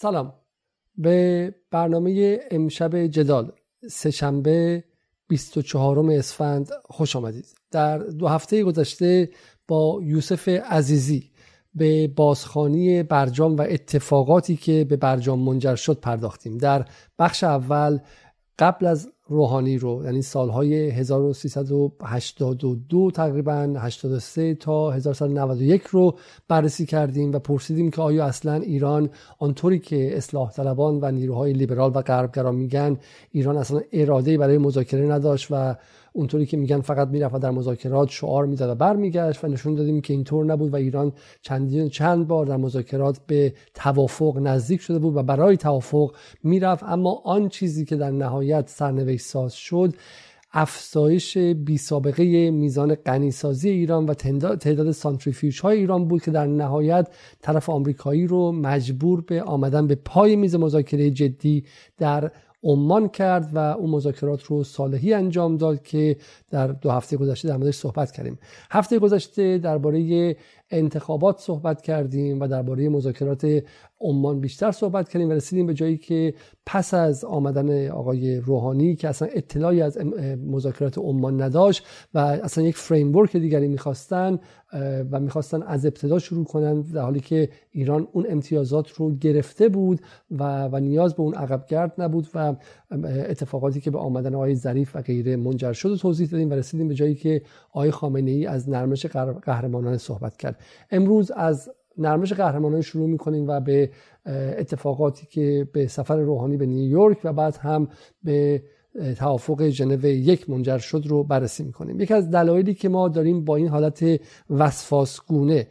سلام. به برنامه امشب جدال سهشنبه 24 اسفند خوش آمدید. در دو هفته گذشته با یوسف عزیزی به بازخانی برجام و اتفاقاتی که به برجام منجر شد پرداختیم. در بخش اول قبل از روحانی رو یعنی سالهای 1382 تقریبا 83 تا 1991 رو بررسی کردیم و پرسیدیم که آیا اصلا ایران آنطوری که اصلاح طلبان و نیروهای لیبرال و غربگرا میگن ایران اصلا اراده برای مذاکره نداشت و اونطوری که میگن فقط می‌رفت و در مذاکرات شعار می‌داد و برمیگشت و نشون دادیم که اینطور نبود و ایران چندین چند بار در مذاکرات به توافق نزدیک شده بود و برای توافق می‌رفت. اما آن چیزی که در نهایت سرنوشت ساز شد افزایش بی سابقه میزان غنیسازی ایران و تعداد سانتریفیوژ های ایران بود که در نهایت طرف آمریکایی رو مجبور به آمدن به پای میز مذاکره جدی در عمان کرد و اون مذاکرات رو صالحی انجام داد که در دو هفته گذشته در موردش صحبت کردیم. هفته گذشته درباره انتخابات صحبت کردیم و درباره مذاکرات عمان بیشتر صحبت کردیم و رسیدیم به جایی که پس از آمدن آقای روحانی که اصلا اطلاعی از مذاکرات عمان نداشت و اصلا یک فریم دیگری می‌خواستن و می‌خواستن از ابتدا شروع کنن در حالی که ایران اون امتیازات رو گرفته بود و, و نیاز به اون عقبگرد نبود و اتفاقاتی که به آمدن آقای ظریف و غیره منجر شد و توضیح دادیم و رسیدیم به جایی که آقای خامنه ای از نرمش قهرمانان صحبت کرد. امروز از نرمش قهرمانان شروع می‌کنیم و به اتفاقاتی که به سفر روحانی به نیویورک و بعد هم به توافق ژنو یک منجر شد رو بررسی می‌کنیم. یکی از دلایلی که ما داریم با این حالت وسواسگونه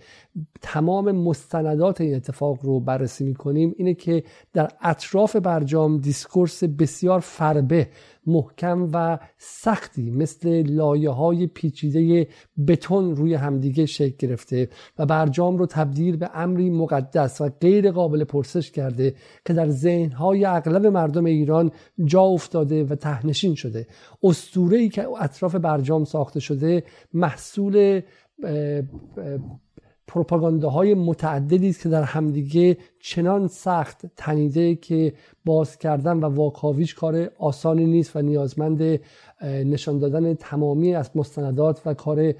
تمام مستندات این اتفاق رو بررسی می‌کنیم اینه که در اطراف برجام دیسکورس بسیار فربه محکم و سختی مثل لایه های پیچیده بتون روی همدیگه شکل گرفته و برجام رو تبدیل به امری مقدس و غیر قابل پرسش کرده که در ذهنهای اغلب مردم ایران جا افتاده و تهنشین شده. ای که اطراف برجام ساخته شده محصول پروپاگانداهای متعددی است که در همدیگه چنان سخت تنیده که باز کردن و واکاویش کار آسانی نیست و نیازمند نشان دادن تمامی از مستندات و کار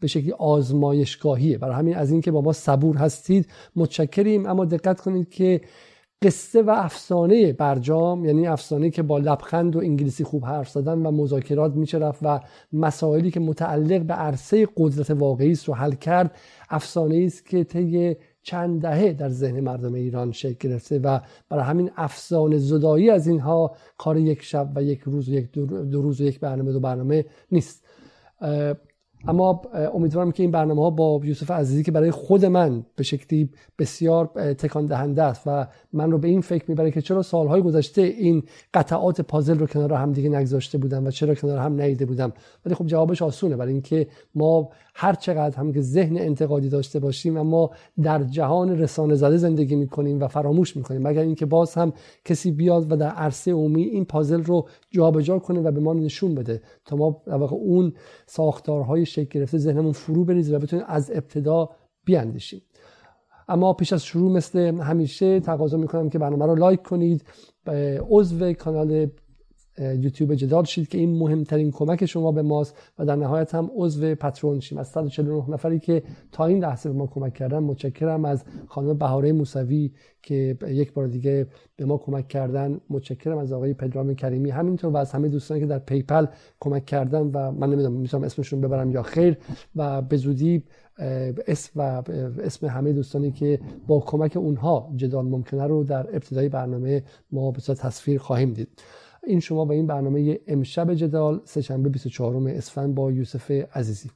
به شکلی آزمایشگاهیه. برای همین از اینکه با ما صبور هستید متشکریم. اما دقت کنید که قصه و افسانه برجام یعنی افسانه که با لبخند و انگلیسی خوب حرف زدن و مذاکرات میشه رفت و مسائلی که متعلق به عرصه قدرت واقعی است رو حل کرد افسانه است که طی چند دهه در ذهن مردم ایران شکل گرفته و برای همین افسانه زدایی از اینها کار یک شب و یک روز و یک دو روز و یک برنامه دو برنامه نیست. اما امیدوارم که این برنامه ها با یوسف عزیزی که برای خود من به شکلی بسیار تکان دهنده است و من رو به این فکر می‌بره که چرا سالهای گذشته این قطعات پازل رو کنار هم دیگه نگذاشته بودم و چرا کنار هم نیده بودم. ولی خب جوابش آسونه برای اینکه ما هر چقدر هم که ذهن انتقادی داشته باشیم اما در جهان رسانه زده زندگی می‌کنیم و فراموش می‌کنیم. مگر اینکه باز هم کسی بیاد و در عرصه عمومی این پازل رو جابجا کنه و به ما نشون بده. تا ما اون ساختارهای شکل گرفته ذهنمون فرو بریزه و بتونیم از ابتدا بیاندیشیم. اما پیش از شروع مثل همیشه تقاضا می‌کنم که برنامه رو لایک کنید عضو کانال یوتیوب جدال شید که این مهمترین کمک شما به ماست و در نهایت هم عضو پترون شیم. از 149 نفری که تا این لحظه به ما کمک کردن متشکرم. از خانم بهاره موسوی که یک بار دیگه به ما کمک کردن متشکرم. از آقای پدرام کریمی همینطور و از همه دوستانی که در پیپل کمک کردن و من نمی‌دونم می‌تونم اسمشون ببرم یا خیر. و به زودی اسم و اسم همه دوستانی که با کمک اونها جدال ممکنه رو در ابتدای برنامه ما به تصویر خواهیم دید. این شما به این برنامه امشب جدال سهشنبه 24 اسفند با یوسف عزیزی.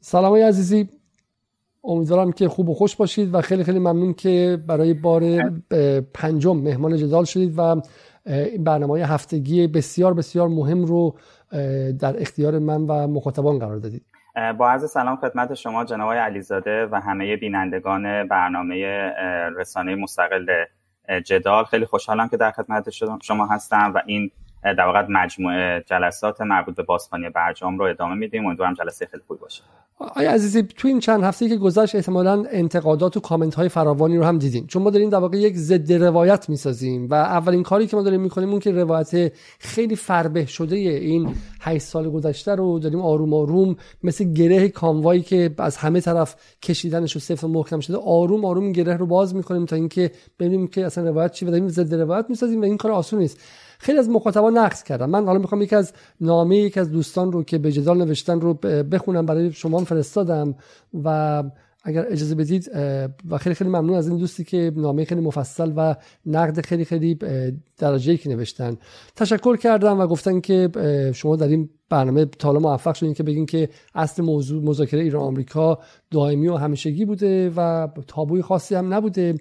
سلام عزیزی. امیدوارم که خوب و خوش باشید و خیلی خیلی ممنون که برای بار پنجم مهمان جدال شدید و این برنامه هفتگی بسیار بسیار مهم رو در اختیار من و مخاطبان قرار دادید. با عرض سلام خدمت شما جناب علیزاده و همه بینندگان برنامه رسانه مستقل جدال. خیلی خوشحالم که در خدمت شما هستم و این در واقع مجموعه جلسات مربوط به بازخوانی برجام رو ادامه میدیم. امیدوارم جلسه خیلی خوبی باشه. آیا عزیزی تو این چند هفته که گذشت احتمالا انتقادات و کامنت های فراوانی رو هم دیدیم چون ما داریم در واقع یک ضد روایت می‌سازیم و اولین کاری که ما داریم می‌کنیم اون که روایت خیلی فربه شده این 8 سال گذشته رو داریم آروم آروم مثل گره کاموایی که از همه طرف کشیدنش و صفر محکم شده آروم آروم گره رو باز می‌کنیم تا اینکه ببینیم که اصلا روایت چی و داریم ضد روایت می‌سازیم و این کار آسون نیست. خیلی از مخاطبان نقص کردن. من حالا می‌خوام یکی از نامه یک از دوستان رو که به جدال نوشتن رو بخونم برای شما فرستادم و اگر اجازه بدید و خیلی خیلی ممنون از این دوستی که نامه خیلی مفصل و نقد خیلی خیلی درجه که نوشتن. تشکر کردم و گفتن که شما در این برنامه تا موفق شدین که بگین که اصل موضوع مذاکره ایران آمریکا دائمی و همیشگی بوده و تابوی خاصی هم نبوده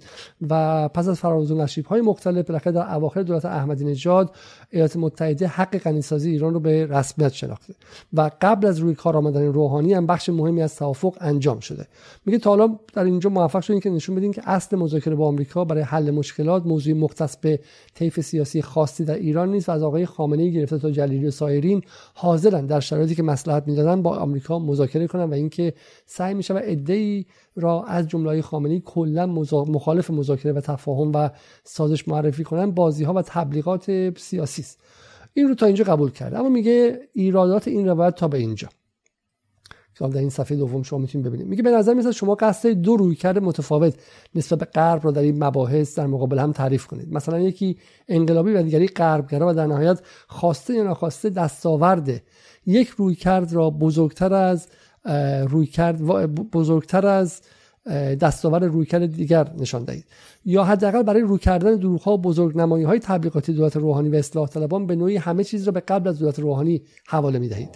و پس از فراز و نشیب های مختلف بالاخره در اواخر دولت احمدی نژاد ایالات متحده حق غنیسازی ایران رو به رسمیت شناخته و قبل از روی کار آمدن روحانی هم بخش مهمی از توافق انجام شده. میگه تا حالا در اینجا موفق شدین که نشون بدین که اصل مذاکره با آمریکا برای حل مشکلات موضوع مختص به طیف سیاسی خاصی در ایران نیست و از آقای خامنه ای گرفته تا جلیلی و سایرین حاضرن در شرایطی که مصلحت می‌دادن با آمریکا مذاکره کنن و اینکه سعی میشه و ای را از جمله خامنه ای کلا مخالف مذاکره و تفاهم و سازش معرفی کنن بازی ها و تبلیغات سیاسی است. این رو تا اینجا قبول کرده اما میگه ایرادات این روایت تا به اینجا. که در این صفحه دوم شما می‌تونید ببینید میگه به نظر میاد شما قصد دو رویکرد متفاوت نسبت به غرب رو در این مباحث در مقابل هم تعریف کنید. مثلا یکی انقلابی و دیگری غربگرا و در نهایت خواسته یا ناخواسته دستاورد یک رویکرد را بزرگتر از رویکرد بزرگتر از دستاور رویکرد دیگر نشان دهید. یا حداقل برای روی کردن دروغ ها و بزرگنمایی های تبلیغاتی دولت روحانی و اصلاح طلبان به نوعی همه چیز را به قبل از دولت روحانی حواله می دهید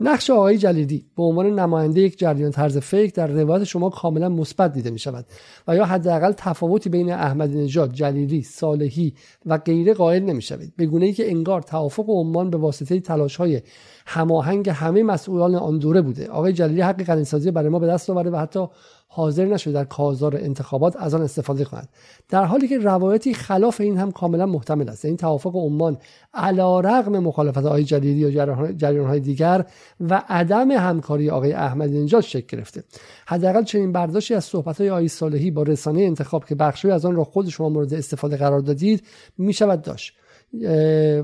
نقش آقای جلیلی به عنوان نماینده یک جریان طرز فکر در روایت شما کاملا مثبت دیده می شود و یا حداقل تفاوتی بین احمدی نژاد جلیلی صالحی و غیره قائل نمی شوید به گونه ای که انگار توافق عمان به واسطه تلاش های هماهنگ همه مسئولان آن دوره بوده. آقای جلیلی حق غنیسازی برای ما به دست آورده و حتی حاضر نشده در کازار انتخابات از آن استفاده کند در حالی که روایتی خلاف این هم کاملا محتمل است. این توافق عمان علا رغم مخالفت آقای جلیلی یا جریان های دیگر و عدم همکاری آقای احمدی نژاد شکل گرفته. حداقل چنین برداشتی از صحبت های آقای صالحی با رسانه انتخاب که بخشی از آن را خود شما مورد استفاده قرار دادید می شود داشت.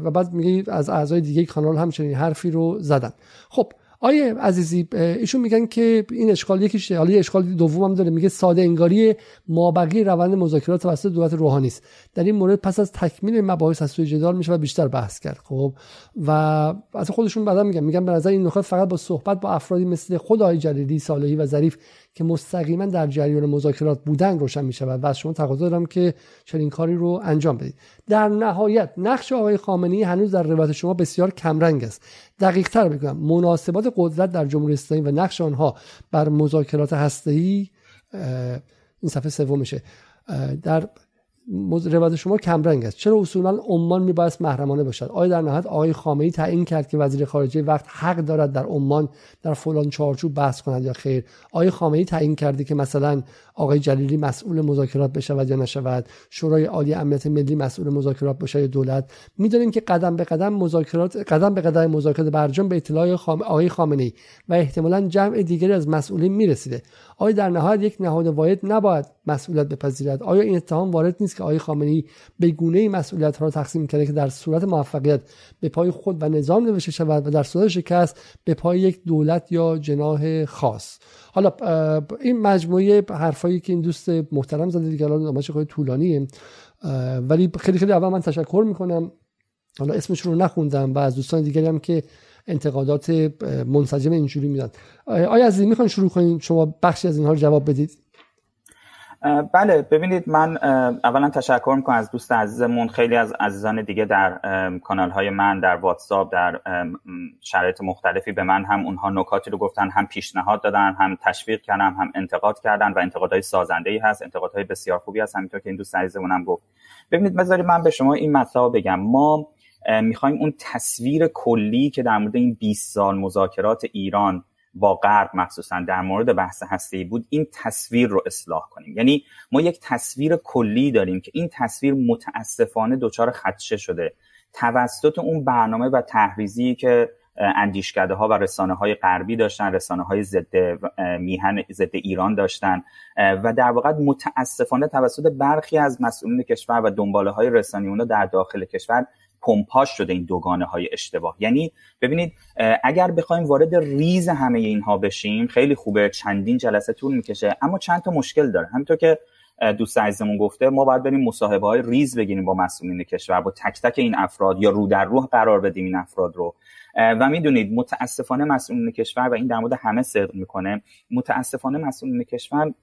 و بعد میگه از اعضای دیگه کانال هم چنین حرفی رو زدن. خب آیه عزیزی ایشون میگن که این اشکال یکیش حالا اشکال دوم هم داره. میگه ساده انگاری مابقی روند مذاکرات توسط دولت روحانی است. در این مورد پس از تکمیل مباحث از سوی جدال میشه و بیشتر بحث کرد. خب و از خودشون بعدا میگن. میگن به نظر این نکات فقط با صحبت با افرادی مثل خود آقای جلیلی صالحی و ظریف که مستقیما در جریان مذاکرات بودن روشن می شود و از شما تقاضا دارم که چنین کاری رو انجام بدید. در نهایت نقش آقای خامنه‌ای هنوز در روایت شما بسیار کمرنگ است. دقیق تر بگم مناسبات قدرت در جمهوری اسلامی و نقش آنها بر مذاکرات هسته‌ای این صفحه سومشه. در روایت شما کمرنگ است. چرا اصولا عمان میبایست محرمانه باشد؟ آیا در نهایت آقای خامه ای تعیین کرد که وزیر خارجه وقت حق دارد در عمان در فلان چارچوب بحث کند یا خیر؟ آیا خامه ای تعیین کرده که مثلا آقای جلیلی مسئول مذاکرات بشود یا نشود؟ شورای عالی امنیت ملی مسئول مذاکرات باشه یا دولت؟ می‌دونیم که قدم به قدم مذاکرات قدم به قدم مذاکرات برجام به اطلاع خام... آقای خامنه ای و احتمالا جمع دیگری از مسئولین می‌رسیده. آیا در نهایت یک نهاد واحد نباید مسئولیت بپذیرد؟ آیا این اتهام وارد نیست که آقای خامنه ای به گونه مسئولیت ها را تقسیم کرده که در صورت موفقیت به پای خود و نظام نوشته شود و در صورت شکست به پای یک دولت یا جناح خاص. حالا این مجموعه حرفایی که این دوست محترم زده دیگه الان خیلی طولانیه. ولی خیلی خیلی اول من تشکر می‌کنم. حالا اسمش رو نخوندم و از دوستان دیگری هم که انتقادات منسجم اینجوری میدن. آیا این می‌خوان شروع کنیم شما بخشی از اینها رو جواب بدید. بله ببینید من اولا تشکر می‌کنم از دوست عزیزمون خیلی از عزیزان دیگه در کانال های من در واتساپ در شرایط مختلفی به من هم اونها نکاتی رو گفتن هم پیشنهاد دادن هم تشویق کردن هم انتقاد کردن و انتقادهای سازنده ای هست انتقادهای بسیار خوبی هست همینطور که این دوست عزیزمون هم گفت. ببینید بذارید من به شما این مطلب بگم. ما می‌خوایم اون تصویر کلی که در مورد این 20 سال مذاکرات ایران با غرب مخصوصا در مورد بحث هسته بود این تصویر رو اصلاح کنیم. یعنی ما یک تصویر کلی داریم که این تصویر متاسفانه دچار خدشه شده. توسط اون برنامه و تحریزی که اندیشکده ها و رسانه های غربی داشتن رسانه های ضد میهن ضد ایران داشتن و در واقع متاسفانه توسط برخی از مسئولین کشور و دنباله های رسانیون در داخل کشور پمپاژ شده این دوگانه های اشتباه. یعنی ببینید اگر بخوایم وارد ریز همه اینها بشیم خیلی خوبه چندین جلسه طول می‌کشه اما چند تا مشکل داره. همینطور که دوست عزیزمون گفته ما باید بریم مصاحبه های ریز بگیریم با مسئولین کشور با تک تک این افراد یا رو در روح قرار بدیم این افراد رو. و می‌دونید متاسفانه مسئولین کشور و این در مورد همه صدق می‌کنه متاسفانه مسئولین کشور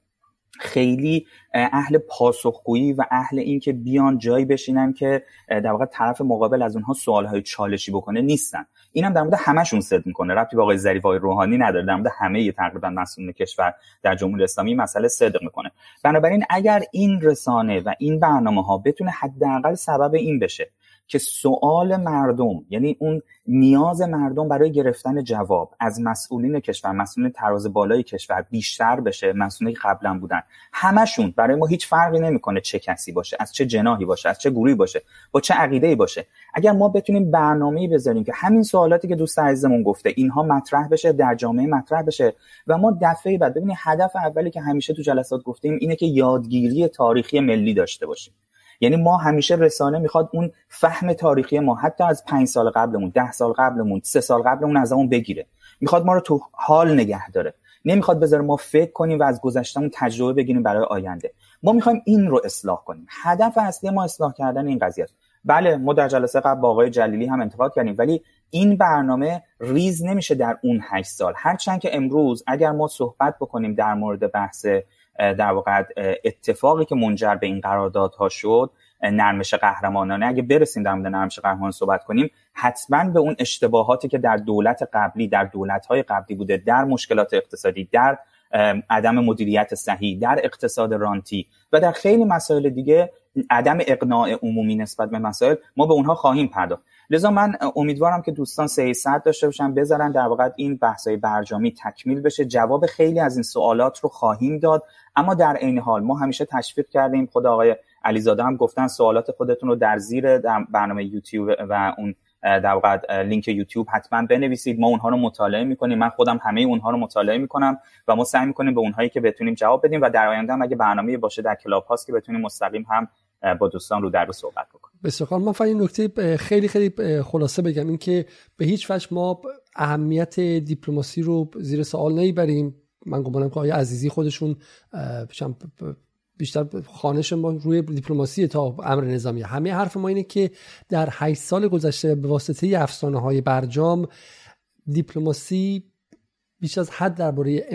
خیلی اهل پاسخگویی و اهل این که بیان جایی بشینن که در واقع طرف مقابل از اونها سوالهای چالشی بکنه نیستن. اینم در مورد همشون صدق می‌کنه. ربطی به آقای ظریف روحانی نداره. در مورد همه تقریبا مسئولین کشور در جمهوری اسلامی مسئله صدق می‌کنه. بنابراین اگر این رسانه و این برنامه ها بتونه حداقل سبب این بشه که سوال مردم یعنی اون نیاز مردم برای گرفتن جواب از مسئولین کشور مسئولین تراز بالای کشور بیشتر بشه مسئولین قبلا بودن. همشون برای ما هیچ فرقی نمی‌کنه چه کسی باشه از چه جناحی باشه از چه گروهی باشه با چه عقیده‌ای باشه. اگر ما بتونیم برنامه‌ای بذاریم که همین سوالاتی که دوست عزیزمون گفته اینها مطرح بشه در جامعه مطرح بشه و ما دفعه بعد ببینید هدف اولی که همیشه تو جلسات گفتیم اینه که یادگیری تاریخی ملی داشته باشیم. یعنی ما همیشه رسانه می‌خواد اون فهم تاریخی ما حتی از پنج سال قبلمون ده سال قبلمون سه سال قبلمون از اون بگیره. می‌خواد ما رو تو حال نگه داره. نمی‌خواد بذاره ما فکر کنیم و از گذشتهمون تجربه بگیریم برای آینده. ما می‌خوایم این رو اصلاح کنیم. هدف اصلی ما اصلاح کردن این قضیه است. بله ما در جلسه قبل با آقای جلیلی هم انتقاد کردیم ولی این برنامه ریز نمیشه در اون هشت سال. هرچند که امروز اگر ما صحبت بکنیم در مورد بحث در واقع اتفاقی که منجر به این قراردادها شد نرمش قهرمانانه. اگه برسیم در مورد نرمش قهرمان صحبت کنیم حتما به اون اشتباهاتی که در دولت قبلی در دولت‌های قبلی بوده در مشکلات اقتصادی در عدم مدیریت صحیح در اقتصاد رانتی و در خیلی مسائل دیگه عدم اقناع عمومی نسبت به مسائل ما به اونها خواهیم پرداخت. لذا من امیدوارم که دوستان سه ساعت داشته باشن بذارن در واقع این بحثای برجامی تکمیل بشه. جواب خیلی از این سوالات رو خواهیم داد. اما در عین حال ما همیشه تشویق کردیم. خود آقای علیزاده هم گفتن سوالات خودتون رو در زیر در برنامه یوتیوب و اون در واقع لینک یوتیوب حتما بنویسید. ما اونها رو مطالعه می‌کنیم. من خودم همه اونها رو مطالعه می‌کنم و ما سعی می‌کنیم به اونهایی که بتونیم جواب بدیم و در آینده هم اگه برنامه باشه در کلاب هاست که بتونیم مستقیم هم با دوستان رو در صحبت بکنیم. بسیار من فقط این نکته خیلی خیلی خلاصه بگم. این که به هیچ وجه ما اهمیت دیپلماسی رو زیر سوال نمی‌بریم. من گمانم که آقای عزیزی خودشون بیشتر خانش ما روی دیپلماسی تا امر نظامی. همه حرف ما اینه که در 8 سال گذشته به واسطه افسانه های برجام دیپلماسی بیش از حد درباره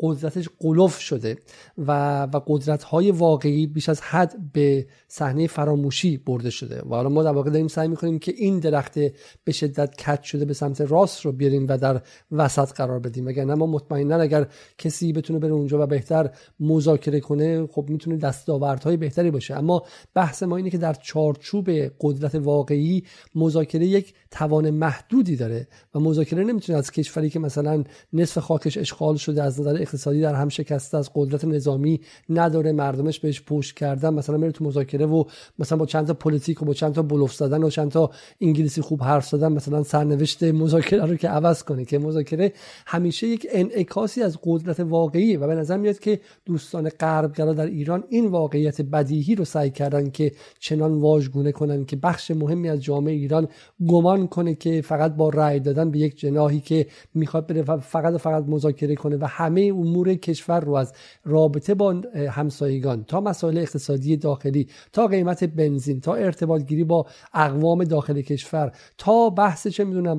قدرتش قلوف شده و و قدرت های واقعی بیش از حد به صحنه فراموشی برده شده. و حالا ما در واقع داریم سعی می‌کنیم که این درخت به شدت کج شده به سمت راست رو بیاریم و در وسط قرار بدیم. نه ما مطمئنا اگر کسی بتونه بره اونجا و بهتر مذاکره کنه خب می‌تونه دستاوردهای بهتری باشه. اما بحث ما اینه که در چارچوب قدرت واقعی مذاکره یک توان محدودی داره و مذاکره نمی‌تونه از کشوری که مثلا نصف خاکش اشغال شده از نظر اقتصادی در هم شکسته از قدرت نظامی نداره. مردمش بهش پشت کردن. مثلا میره تو مذاکره و مثلا با چند تا پلیتیک و با چند تا بلوف زدن و چند تا انگلیسی خوب حرف زدن مثلا سرنوشت مذاکره رو که عوض کنه. که مذاکره همیشه یک انعکاسی از قدرت واقعی و به نظر میاد که دوستان غربگرا در ایران این واقعیت بدیهی رو سعی کردن که چنان واژگونه کنن که بخش مهمی از جامعه ایران گمان کنه که فقط با رأی دادن به یک جناحی که می‌خواد بره فقط فقط مذاکره کنه و همه امور کشور رو از رابطه با همسایگان تا مسائل اقتصادی داخلی تا قیمت بنزین تا ارتباط گیری با اقوام داخل کشور تا بحث چه می‌دونم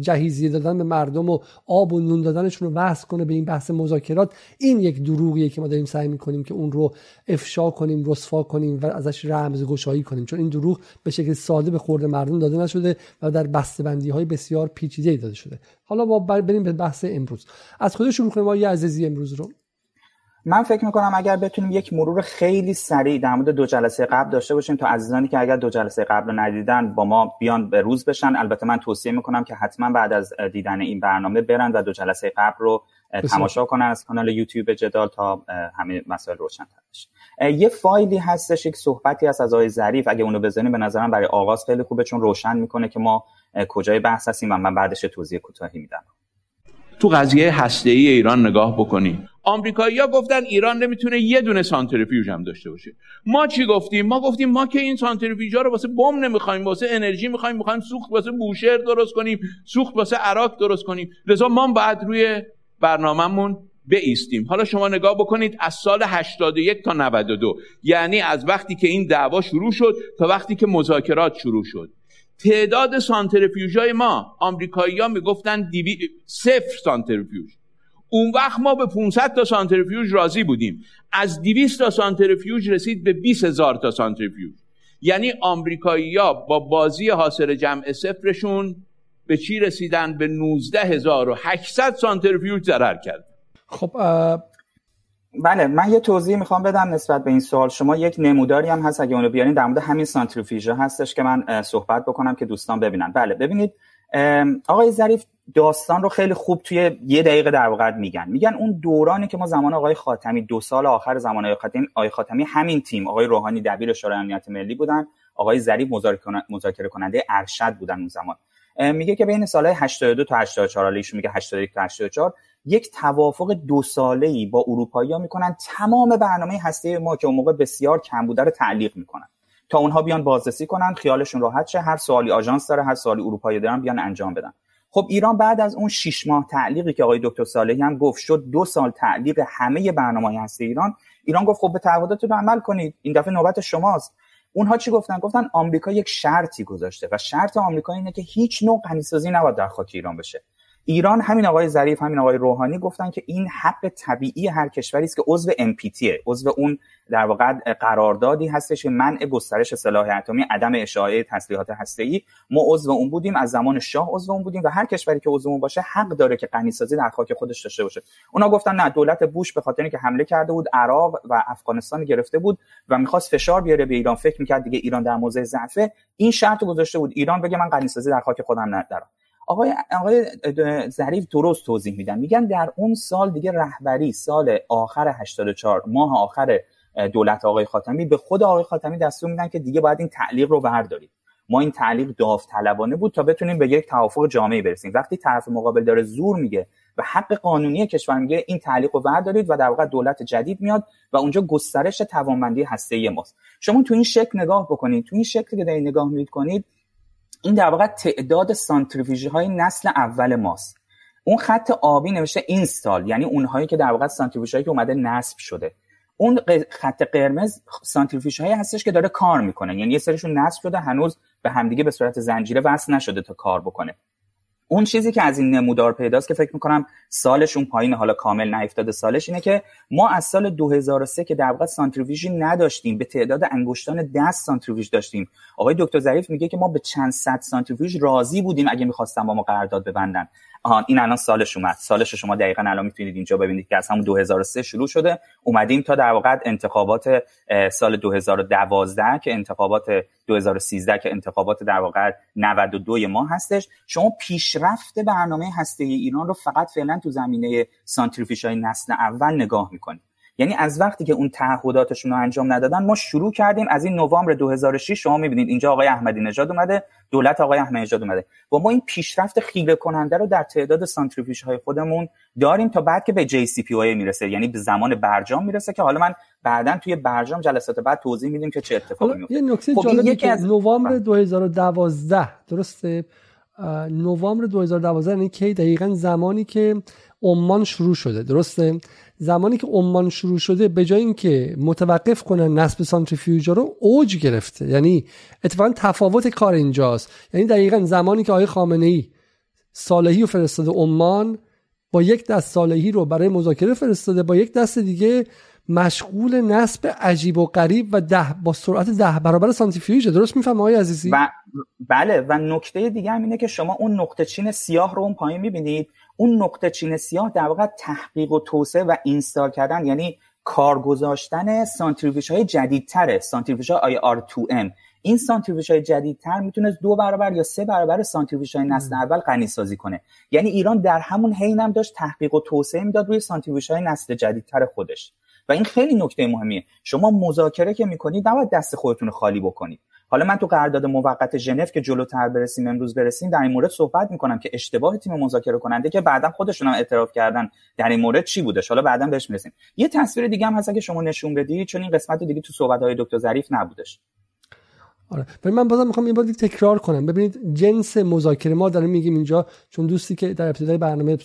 جهیزیه دادن به مردم و آب و نون دادنشون رو وصل کنه به این بحث مذاکرات این یک دروغیه که ما داریم سعی می‌کنیم که اون رو افشا کنیم رسوا کنیم و ازش رمز گشایی کنیم. چون این دروغ به شکل ساده به خورد مردم داده نشده و در بسته‌بندی های بسیار پیچیده داده شده. حالا ما بریم به بحث امروز. از خود شروع کنیم؟ عزیزی امروز رو؟ من فکر می‌کنم اگر بتونیم یک مرور خیلی سریع در مورد دو جلسه قبل داشته باشیم تا عزیزانی که اگر دو جلسه قبل رو ندیدن با ما بیان به روز بشن. البته من توصیه می‌کنم که حتما بعد از دیدن این برنامه برن و دو جلسه قبل رو تماشا کنن از کانال یوتیوب جدال تا همه مسائل روشن بشه. یه فایلی هستش یک صحبتی هست از آقای ظریف. اگه اونو بزنیم به نظرم برای آغاز خیلی خوبه چون روشن می‌کنه که ما کجای بحث هستیم و من بعدش توضیح کوتاهی میدم. تو قضیه هسته ای ایران نگاه بکنیم آمریکایی‌ها گفتن ایران نمی‌تونه یه دونه سانتریفیوژ هم داشته باشه. ما چی گفتیم؟ ما گفتیم ما که این سانتریفیوژا رو واسه بم نمی‌خوایم واسه انرژی می‌خوایم می‌خوایم سوخت واسه بوشهر درست کنیم سوخت واسه عراق درست کنیم. لذا ما بعد روی برنامهمون بیستیم. حالا شما نگاه بکنید از سال 81 تا 92 یعنی از وقتی که این دعوا شروع شد تا وقتی که مذاکرات شروع شد. تعداد سانتریفیوژهای ما آمریکایی ها می‌گفتن دیوی... صفر سانتریفیوژ اون وقت ما به 500 تا سانتریفیوژ راضی بودیم. از 200 تا سانتریفیوژ رسید به 20 هزار تا سانتریفیوژ یعنی آمریکایی ها با بازی حاصل جمع صفرشون به چی رسیدن؟ به 19800 سانتریفیوژ ضرر کرد. خب بله من یه توضیح می‌خوام بدم نسبت به این سوال. شما یک نموداری هم هست اگه اونو بیارین در مورد همین سانتریفیژ هستش که من صحبت بکنم که دوستان ببینن. بله ببینید آقای ظریف داستان رو خیلی خوب توی یه دقیقه در واقع میگن. میگن اون دورانی که ما زمان آقای خاتمی دو سال آخر زمان آقای خاتمی آقای خاتمی همین تیم آقای روحانی دبیر شورای امنیت ملی بودن آقای ظریف مذاکره کننده ارشد بودن اون زمان. میگه که بین سالهای 82 تا 84 حالا ایشون میگه 81 تا 84 یک توافق دو ساله ای با اروپایی ها می‌کنن. تمام برنامه هسته ما که اون موقع بسیار کم بوده رو تعلیق می‌کنن. تا اونها بیان بازرسی کنن خیالشون راحت شه. هر سوالی آژانس داره هر سوالی اروپایی دارن بیان انجام بدن. خب ایران بعد از اون 6 ماه تعلیقی که آقای دکتر صالحی هم گفت شد دو سال تعلیق همه برنامه هسته ایران. ایران گفت خب به تعهداتتون عمل کنید. این دفعه نوبت شماست. اونها چی گفتن؟ گفتن آمریکا یک شرطی گذاشته و شرط آمریکا اینه که هیچ نوع غنیسازی نباید در خاک ایران بشه. ایران همین آقای ظریف همین آقای روحانی گفتن که این حق طبیعی هر کشوری است که عضو NPT عضو اون در واقع قراردادی هستش که منع گسترش سلاح اتمی عدم اشاعه تسلیحات هسته‌ای. ما عضو اون بودیم از زمان شاه عضو اون بودیم و هر کشوری که عضو اون باشه حق داره که غنیسازی در خاک خودش داشته باشه. اونا گفتن نه دولت بوش به خاطر اینکه حمله کرده بود عراق و افغانستان گرفته بود و می‌خواست فشار بیاره به ایران. فکر می‌کرد دیگه ایران در موضع ضعفه. این شرط گذاشته بود ایران بگه من غنیسازی در خاک خودم ندارم. آقای آقای ظریف درست توضیح میدن. میگن در اون سال دیگه رهبری سال آخر 84 ماه آخر دولت آقای خاتمی به خود آقای خاتمی دستور میدن که دیگه باید این تعلیق رو بردارید ما این تعلیق داوطلبانه بود تا بتونیم به یک توافق جامعی برسیم. وقتی طرف مقابل داره زور میگه و حق قانونی کشور میگه این تعلیق رو بردارید و در واقع دولت جدید میاد و اونجا گسترش توانمندی هسته ماست. شما تو این شکل نگاه بکنید تو این شکلی که دارید نگاه می‌کنید این در واقع تعداد سانتریفیژ های نسل اول ماست. اون خط آبی نوشته اینستال یعنی اونهایی که در واقع سانتریفیژ هایی که اومده نصب شده. اون خط قرمز سانتریفیژ هایی هستش که داره کار می‌کنه. یعنی یه سریشون نصب شده هنوز به همدیگه به صورت زنجیره وصل نشده تا کار بکنه. اون چیزی که از این نمودار پیداست که فکر می‌کنم سالش اون پایین حالا کامل نیفتاده سالش اینه که ما از سال 2003 که در واقع سانتریفیژی نداشتیم به تعداد انگشتان دست سانتریفیژ داشتیم. آقای دکتر ظریف میگه که ما به چند صد سانتریفیژ راضی بودیم اگه می‌خواستن با ما قرارداد ببندن. آها این الان سالش اومد. سالش شما دقیقا الان می‌تونید اینجا ببینید که از همون 2003 شروع شده. اومدیم تا در واقع انتخابات سال 2012 که انتخابات 2013 که انتخابات در واقع 92 ما هستش. شما پیشرفت برنامه هسته ایران رو فقط فعلا تو زمینه سانتریفیش های نسل اول نگاه می‌کنید. یعنی از وقتی که اون تعهداتشون رو انجام ندادن ما شروع کردیم از این نوامبر 2006 شما می‌بینید اینجا آقای احمدی نژاد اومده دولت آقای احمدی نژاد اومده. و ما این پیشرفت خیره کننده رو در تعداد سانتریفیش های خودمون داریم تا بعد که به جی سی پی می‌رسه یعنی به زمان برجام می‌رسه که حالا من بعدا توی برجام جلسات بعد توضیح میدیم که چه اتفاقی میفته. یه نکته خب جالبی که از... نوامبر 2012 درسته؟ نوامبر 2012 یعنی کی؟ دقیقا زمانی که عمان شروع شده درسته؟ زمانی که عمان شروع شده به جای اینکه متوقف کنن نصب سانتریفیوژ رو اوج گرفته. یعنی اتفاقا تفاوت کار اینجاست. یعنی دقیقا زمانی که آقای خامنه ای صالحی رو فرستاده عمان با یک دست صالحی رو برای مذاکره فرستاده با یک دست دیگه مشغول نصب عجیب و غریب و ده با سرعت ده برابر سانتریفیوژ درست میفهم آقای عزیزی؟ و بله و نکته دیگه هم اینه که شما اون نقطه چین سیاه رو اون پایین می‌بینید. اون نقطه چین سیاه در واقع تحقیق و توسعه و install کردن یعنی کار گذاشتن سانتریفیوژ های جدیدتره. سانتریفیوژ های IR2M این سانتریفیوژ های جدیدتر می‌تونه دو برابر یا سه برابر سانتریفیوژ های نسل اول غنی سازی کنه. یعنی ایران در همون حینم داشت تحقیق و توسعه می‌داد روی سانتریفیوژ های نسل جدیدتر خودش. و این خیلی نکته مهمیه. شما مذاکره که می‌کنید نباید دست خودتون خالی بکنید حالا من تو قرارداد موقت ژنو که جلوتر برسیم امروز برسیم در این مورد صحبت می‌کنم که اشتباه تیم مذاکره کننده که بعدا خودشون هم اعتراف کردن در این مورد چی بوده حالا بعدا بهش می‌رسیم. یه تصویر دیگه هم هست که شما نشون بدید چون این قسمت دیگه تو صحبت های دکتر ظریف نبودش. آره. ولی من بازم می‌خوام این بار تکرار کنم. ببینید جنس مذاکره ما داریم میگیم اینجا چون دوستی که در ابتدای برنامه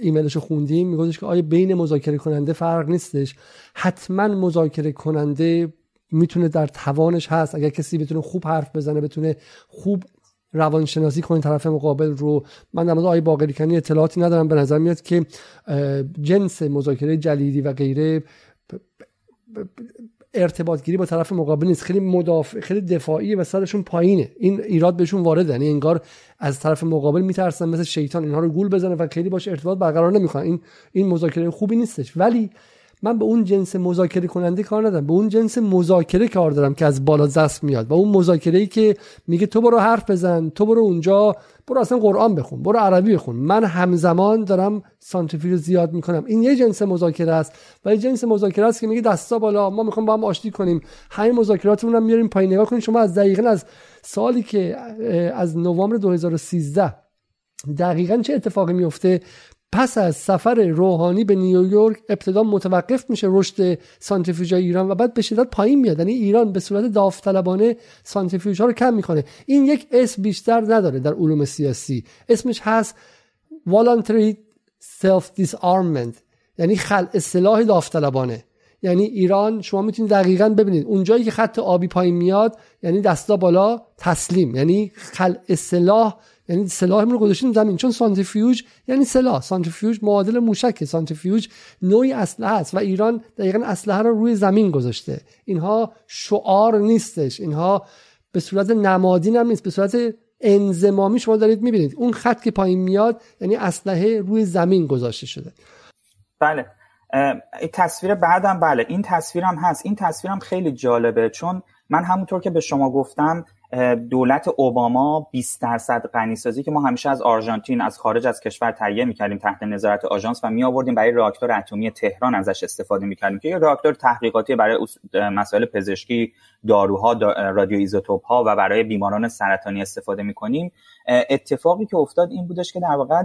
ایمیلش خوندیم میگفتش که آیا بین مذاکره کننده فرق نیستش؟ حتما مذاکره کننده می‌تونه در توانش هست. اگر کسی بتونه خوب حرف بزنه بتونه خوب روانشناسی کنه طرف مقابل رو. من در مورد آقای باقری اطلاعاتی ندارم. به نظر میاد که جنس مذاکره جلیدی و غیره ارتباط گیری با طرف مقابل نیست. خیلی مدافع خیلی دفاعی و سرشون پایینه. این ایراد بهشون وارده. یعنی انگار از طرف مقابل میترسن مثل شیطان. اینها رو گول بزنه و خیلی باش ارتباط برقرار نمی‌کنن. این این مذاکره خوبی نیستش. ولی من به اون جنس مذاکره کننده کار ندارم. به اون جنس مذاکره کار دارم که از بالا دست میاد. و اون مذاکره ای که میگه تو برو حرف بزن تو برو اونجا برو اصلا قرآن بخون برو عربی بخون. من همزمان دارم سانتریفیوژ زیاد می‌کنم. این یه جنس مذاکره است. و یه جنس مذاکره است که میگه دستا بالا ما می‌خوام با هم آشتی کنیم. همین مذاکراتمون هم میاریم پایین. نگاه کنیم شما از دقیقا از سالی که از نوامبر 2013 دقیقا چه اتفاقی میفته پس از سفر روحانی به نیویورک ابتدا متوقف میشه رشد سانتریفیوژ ایران و بعد به شدت پایین میاد. یعنی ایران به صورت داوطلبانه سانتریفیوژ رو کم می‌کنه این یک اسم بیشتر نداره در علوم سیاسی. اسمش هست voluntary self disarmament یعنی خل اصلاح داوطلبانه. یعنی ایران شما می‌تونید دقیقا ببینید. اونجایی که خط آبی پایین میاد یعنی دستا بالا تسلیم. یعنی خل اصلاح یعنی سلاحمون رو گذاشتیم زمین. چون سانتریفیوژ یعنی سلاح. سانتریفیوژ معادل موشک سانتریفیوژ نوعی اسلحه است و ایران دقیقا اسلحه رو روی زمین گذاشته. اینها شعار نیستش. اینها به صورت نمادین هم نیست. به صورت انزمامی شما دارید می‌بینید. اون خط که پایین میاد یعنی اسلحه روی زمین گذاشته شده. بله. تصویر بعدم بله. این تصویرم هست. این تصویرم خیلی جالبه. چون من همونطور که به شما گفتم دولت اوباما 20 درصد غنیسازی که ما همیشه از آرژانتین از خارج از کشور تهیه می‌کردیم تحت نظارت آژانس و می آوردیم برای راکتور اتمی تهران ازش استفاده می‌کردیم که یه راکتور تحقیقاتی برای مسائل پزشکی داروها رادیو ایزوتوپ ها و برای بیماران سرطانی استفاده می‌کنیم. اتفاقی که افتاد این بودش که در واقع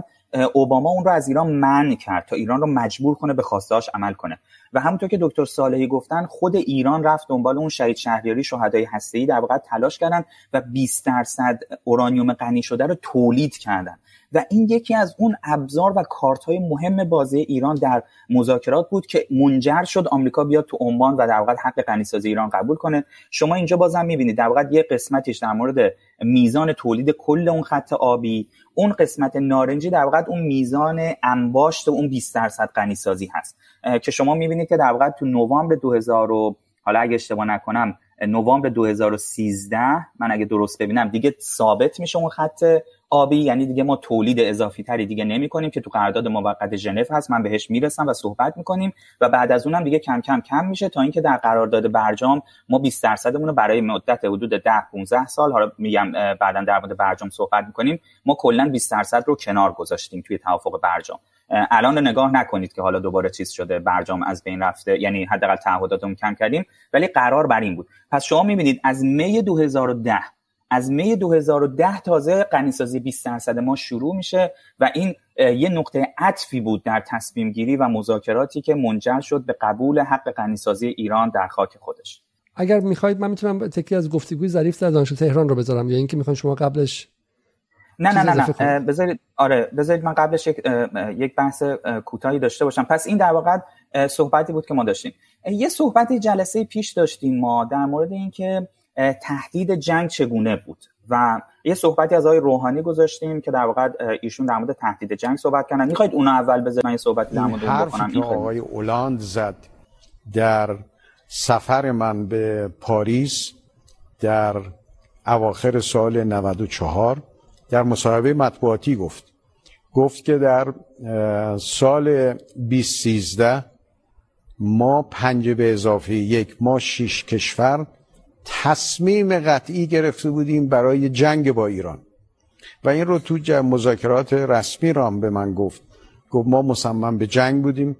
اوباما اون رو از ایران منع کرد تا ایران رو مجبور کنه به خواستهاش عمل کنه. و همونطور که دکتر صالحی گفتن خود ایران رفت دنبال اون شهید شهریاری شهدای هسته‌ای در واقع تلاش کردن و 20 درصد اورانیوم غنی شده رو تولید کردن. و این یکی از اون ابزار و کارت های مهم بازی ایران در مذاکرات بود که منجر شد آمریکا بیاد تو عمان و در واقع حق غنیسازی ایران قبول کنه. شما اینجا بازم می‌بینید در واقع یه قسمتش در مورد میزان تولید کل اون خط آبی اون قسمت نارنجی در واقع اون میزان انباشت اون 20 درصد غنیسازی هست. که شما می‌بینید که در واقع تو نوامبر 2000 حالا اگه اشتباه نکنم نوامبر 2013 من اگه درست ببینم دیگه ثابت میشه اون خط آبی یعنی دیگه ما تولید اضافی تری دیگه نمی کنیم که تو قرارداد موقت ژنو هست. من بهش می‌رسم و صحبت می‌کنیم و بعد از اونم دیگه کم کم کم میشه تا اینکه در قرارداد برجام ما 20 درصدمون رو برای مدت حدود 10 15 سال حالا میگم بعدا در مورد برجام صحبت می‌کنیم ما کلا 20 درصد رو کنار گذاشتیم توی توافق برجام. الان نگاه نکنید که حالا دوباره چیز شده برجام از بین رفته یعنی حداقل تعهداتمون کم کردیم ولی قرار بر این بود. پس شما می‌بینید از می 2010 از می 2010 تازه غنیسازی 20 درصد ما شروع میشه و این یه نقطه عطفی بود در تصمیم گیری و مذاکراتی که منجر شد به قبول حق غنیسازی ایران در خاک خودش. اگر می‌خواید من می‌تونم تکی از گفتگوی ظریف در دانشگاه تهران رو بذارم یا اینکه می‌خواین شما قبلش نه نه نه نه. بذارید آره بذارید من قبلش یک, یک بحث کوتاهی داشته باشم. پس این در واقع صحبتی بود که ما داشتیم. یه صحبتی جلسه پیش داشتیم ما در مورد اینکه تهدید جنگ چگونه بود و یه صحبتی از آقای روحانی گذاشتیم که در واقع ایشون در مورد تهدید جنگ صحبت کردن. می‌خواید اون اول بذارید؟ من یه صحبتی در مورد اون بکنم. آقای اولاند زد در سفر من به پاریس در اواخر سال 94 در مصاحبه مطبوعاتی گفت. گفت که در سال 2013 ما پنج به اضافه یک ما شش کشور تصمیم قطعی گرفته بودیم برای جنگ با ایران. و این رو تو مذاکرات رسمی رام به من گفت. گفت ما مصمم به جنگ بودیم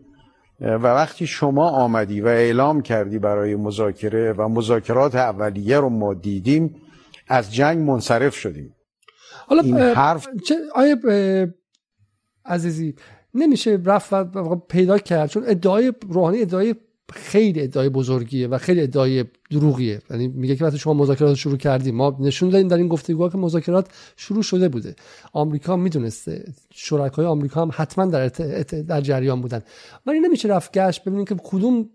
و وقتی شما آمدی و اعلام کردی برای مذاکره و مذاکرات اولیه رو ما دیدیم از جنگ منصرف شدیم. حالا این حرف چه آیه عزیزی نمیشه رفت و پیدا کرد چون ادعای روحانی ادعای خیلی ادعای بزرگیه و خیلی ادعای دروغیه. یعنی میگه که وقتی شما مذاکرات شروع کردیم ما نشون دادیم در این گفتگوها که مذاکرات شروع شده بوده. آمریکا می‌دونسته. شرکای آمریکا هم حتما در, در جریان بودن. ولی نمیشه رفت گشت. ببینیم که کدوم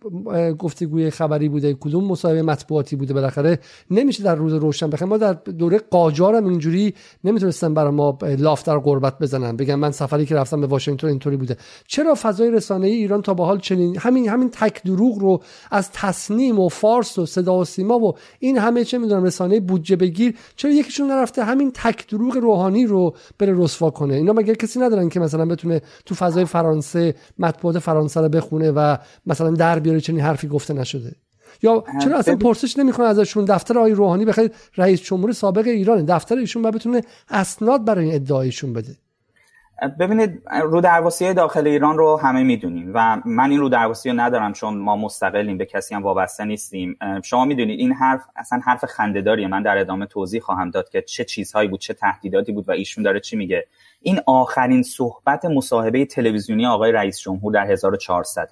گفتگوی خبری بوده کدوم مصاحبه مطبوعاتی بوده بالاخره. نمیشه در روز روشن بخیر ما در دوره قاجار هم اینجوری نمی‌تونستن برای ما لافتر قربت بزنن. بگن من سفری که رفتم به واشنگتن اینطوری بوده. چرا فضای رسانه ای ایران تا به حال چنین همین همین تک دروغ رو از تصنیم و فارس و صدا و سیما و این همه چه می‌دونم رسانه بودجه بگیر چرا یکیشون نرفته همین تک دروغ روحانی رو بره رسوا کنه؟ اینا مگر کسی ندارن که مثلا بتونه تو فضای فرانسه مطبوعات فرانسه رو بخونه و مثلا در بیاره چنین حرفی گفته نشده؟ یا چرا اصلا پرسش نمی‌کنه ازشون دفتر آقای روحانی بخیر رئیس جمهور سابق ایران دفتر ایشون بتونه اسناد برای این ادعایشون بده. ببینید رو درواسی داخل ایران رو همه می‌دونیم و من این رو درواسی رو ندارم چون ما مستقلیم به کسی هم وابسته نیستیم. شما می‌دونید این حرف اصلا حرف خندهداریه. من در ادامه توضیح خواهم داد که چه چیزهایی بود چه تهدیداتی بود و ایشون داره چی میگه. این آخرین صحبت مصاحبه تلویزیونی آقای رئیس جمهور در 1400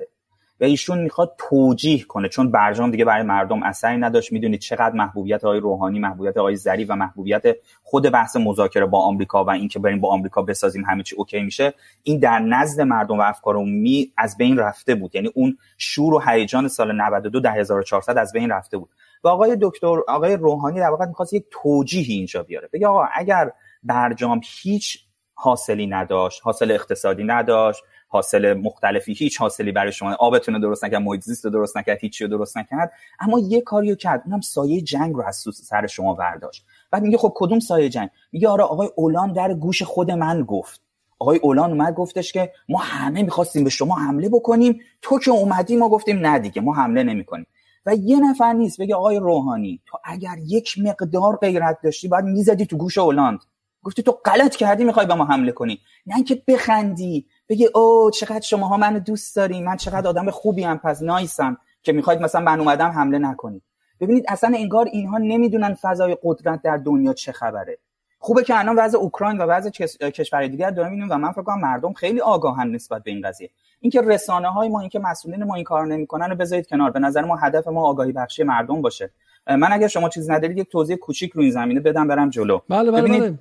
و ایشون می‌خواد توجیه کنه چون برجام دیگه برای مردم اثری نداشت. می‌دونید چقدر محبوبیت آقای روحانی محبوبیت آقای ظریف و محبوبیت خود بحث مذاکره با آمریکا و اینکه بریم با آمریکا بسازیم همه چی اوکی میشه. این در نزد مردم و افکار عمومی از بین رفته بود. یعنی اون شور و هیجان سال 92 در 1400 از بین رفته بود. و آقای دکتر آقای روحانی در واقع می‌خواست یک توجیهی اینجا بیاره. بگه آقا اگر برجام هیچ حاصلی نداشت حاصل اقتصادی نداشت حاصل مختلفی هیچ حاصلی برای شما آبتون رو درست نکرد محیط رو درست نکرد هیچی رو درست نکرد. اما یه کاریو کرد اونم سایه جنگ رو از سر شما برداشت. بعد میگه خب کدوم سایه جنگ؟ میگه آره آقای اولان در گوش خود من گفت. آقای اولان اومد گفتش که ما همه می‌خواستیم به شما حمله بکنیم. تو که اومدی ما گفتیم نه دیگه ما حمله نمی‌کنیم. و یه نفر نیست بگه آقای روحانی تو اگر یک مقدار غیرت داشتی باید می‌زدی تو گوش اولاند گفتی تو غلط کردی می‌خوای به ما حمله کنی. نه اینکه بخندی بگی او چقدر شماها منو دوست دارین من چقدر آدم خوبی ام پس نایسم که می‌خواید مثلا من اومدم حمله نکنید. ببینید اصلا انگار اینها نمی‌دونن فضای قدرت در دنیا چه خبره. خوبه که الان وضع اوکراین و وضع کشور دیگر داریم می‌بینیم و من فکر کنم مردم خیلی آگاهن نسبت به این قضیه. اینکه رسانه های ما اینکه مسئولین ما این کار نمی‌کنن رو بذارید کنار. به نظر ما هدف ما آگاهی بخشی مردم باشه. من اگر شما چیزی ندارید یک توضیح کوچیک رو این زمینه بدم برم جلو. بله بله ببینید, بله.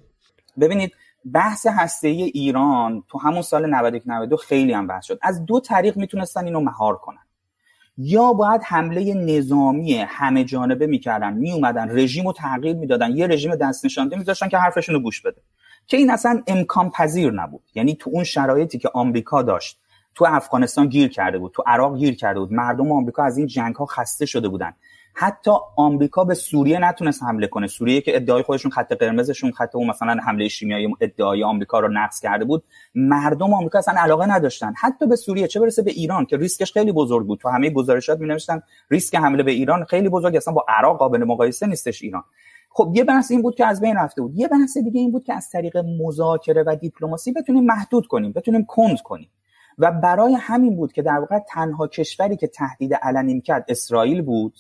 ببینید بحث هسته ایران تو همون سال 91 92 خیلی هم بحث شد. از دو طریق می‌تونستن اینو مهار کنن. یا باید حمله نظامی همه جانبه می‌کردن میومدن رژیم رو تغییر می‌دادن یه رژیم دست نشانده میذاشتن که حرفشون رو گوش بده. که این اصلا امکان پذیر نبود. یعنی تو اون شرایطی که آمریکا داشت تو افغانستان گیر کرده بود تو عراق گیر کرده بود مردم آمریکا از این جنگ ها خسته شده بودن. حتی آمریکا به سوریه نتونست حمله کنه. سوریه که ادعای خودشون خط قرمزشون خط اون مثلا حمله شیمیایی ادعای آمریکا رو نقض کرده بود مردم آمریکا اصلا علاقه نداشتن. حتی به سوریه چه برسه به ایران که ریسکش خیلی بزرگ بود. تو همه گزارشات می‌نوشتن ریسک حمله به ایران خیلی بزرگ اصلا با عراق قابل مقایسه نیستش ایران. خب یه بحث این بود که از بین رفته بود. یه بحث دیگه این بود که از طریق مذاکره و دیپلماسی بتونیم محدود کنیم بتونیم کند کنیم. و برای همین بود که در واقع تنها کشوری که تهدید علنی می‌کرد اسرائیل بود.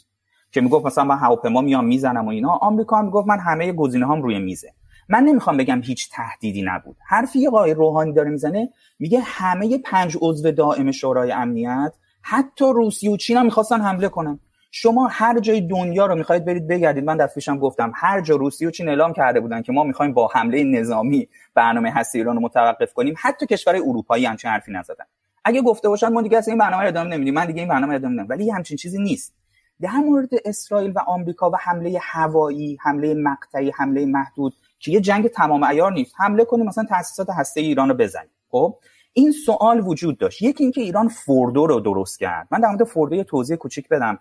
که می‌گفت مثلا من هواپیما میام می‌زنم و اینا. آمریکا هم می‌گفت من همه گزینه هام روی میزه. من نمی‌خوام بگم هیچ تهدیدی نبود. حرفی آقای روحانی داره می‌زنه میگه همه پنج عضو دائم شورای امنیت حتی روسیه و چین هم حمله کنن. شما هر جای دنیا رو می‌خواید برید بگردید. من دفعه گفتم هر جا روسیه و چین اعلام کرده بودن که ما می‌خوایم با حمله نظامی برنامه هستی ایران رو متوقف کنیم حتی کشورهای اروپایی همچین حرفی نزدن. اگه گفته باشن ما دیگه این برنامه رو ادامه نمیدیم. من دیگه این برنامه ادامه نمیدم. ولی همچین چیزی نیست. در مورد اسرائیل و آمریکا و حمله هوایی حمله مقطعی حمله محدود که یه جنگ تمام عیار نیست. حمله کنیم مثلا تاسیسات هسته ایران رو بزنیم. خب؟ این سوال وجود داشت. یکی اینکه ایران فوردو رو درست کرد. من در مورد فوردو یه توضیح کوچیک بدم.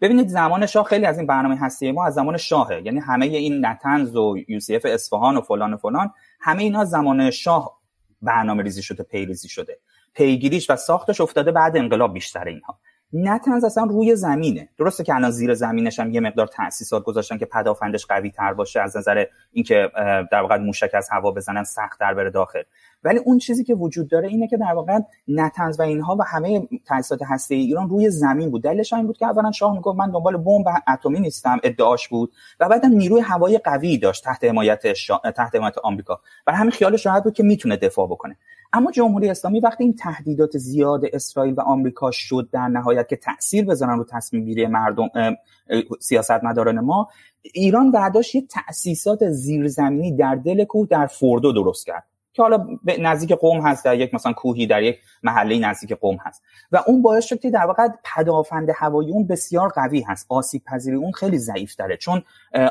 ببینید زمان شاه خیلی از این برنامه هسته ما از زمان شاهه. یعنی همه این نتنز و یوسف اصفهان و فلان و فلان همه اینا زمان شاه برنامه ریزی شده پیریزی شده. پیگیریش و ساختش افتاده بعد انقلاب بیشتر اینها. نتنز اصلا روی زمینه. درسته که الان زیر زمینش هم یه مقدار تاسیسات گذاشتن که پدافندش قوی تر باشه از نظر اینکه در واقع موشک از هوا بزنن سخت در بره داخل. ولی اون چیزی که وجود داره اینه که در واقع نتنز و اینها و همه تاسیسات هسته ایران روی زمین بود. دلیلش این بود که اولا شاه می‌گفت من دنبال بمب اتمی نیستم ادعاش بود و بعدم نیروی هوایی قوی داشت تحت حمایت شا... تحت حمایت آمریکا. برای همین خیالش راحت بود که می‌تونه دفاع بکنه. اما جمهوری اسلامی وقتی این تهدیدات زیاد اسرائیل و آمریکا شد در نهایت که تاثیر بذارن رو تصمیم گیری مردم سیاستمداران ما ایران برداشت یه تأسیسات زیرزمینی در دل کوه در فوردو درست کرد. که حالا نزدیک قوم هست در یک مثلا کوهی در یک محله نزدیک قوم هست. و اون باعث شد که در واقع پدافند هوایی اون بسیار قوی هست. آسیب پذیری اون خیلی ضعیف داره چون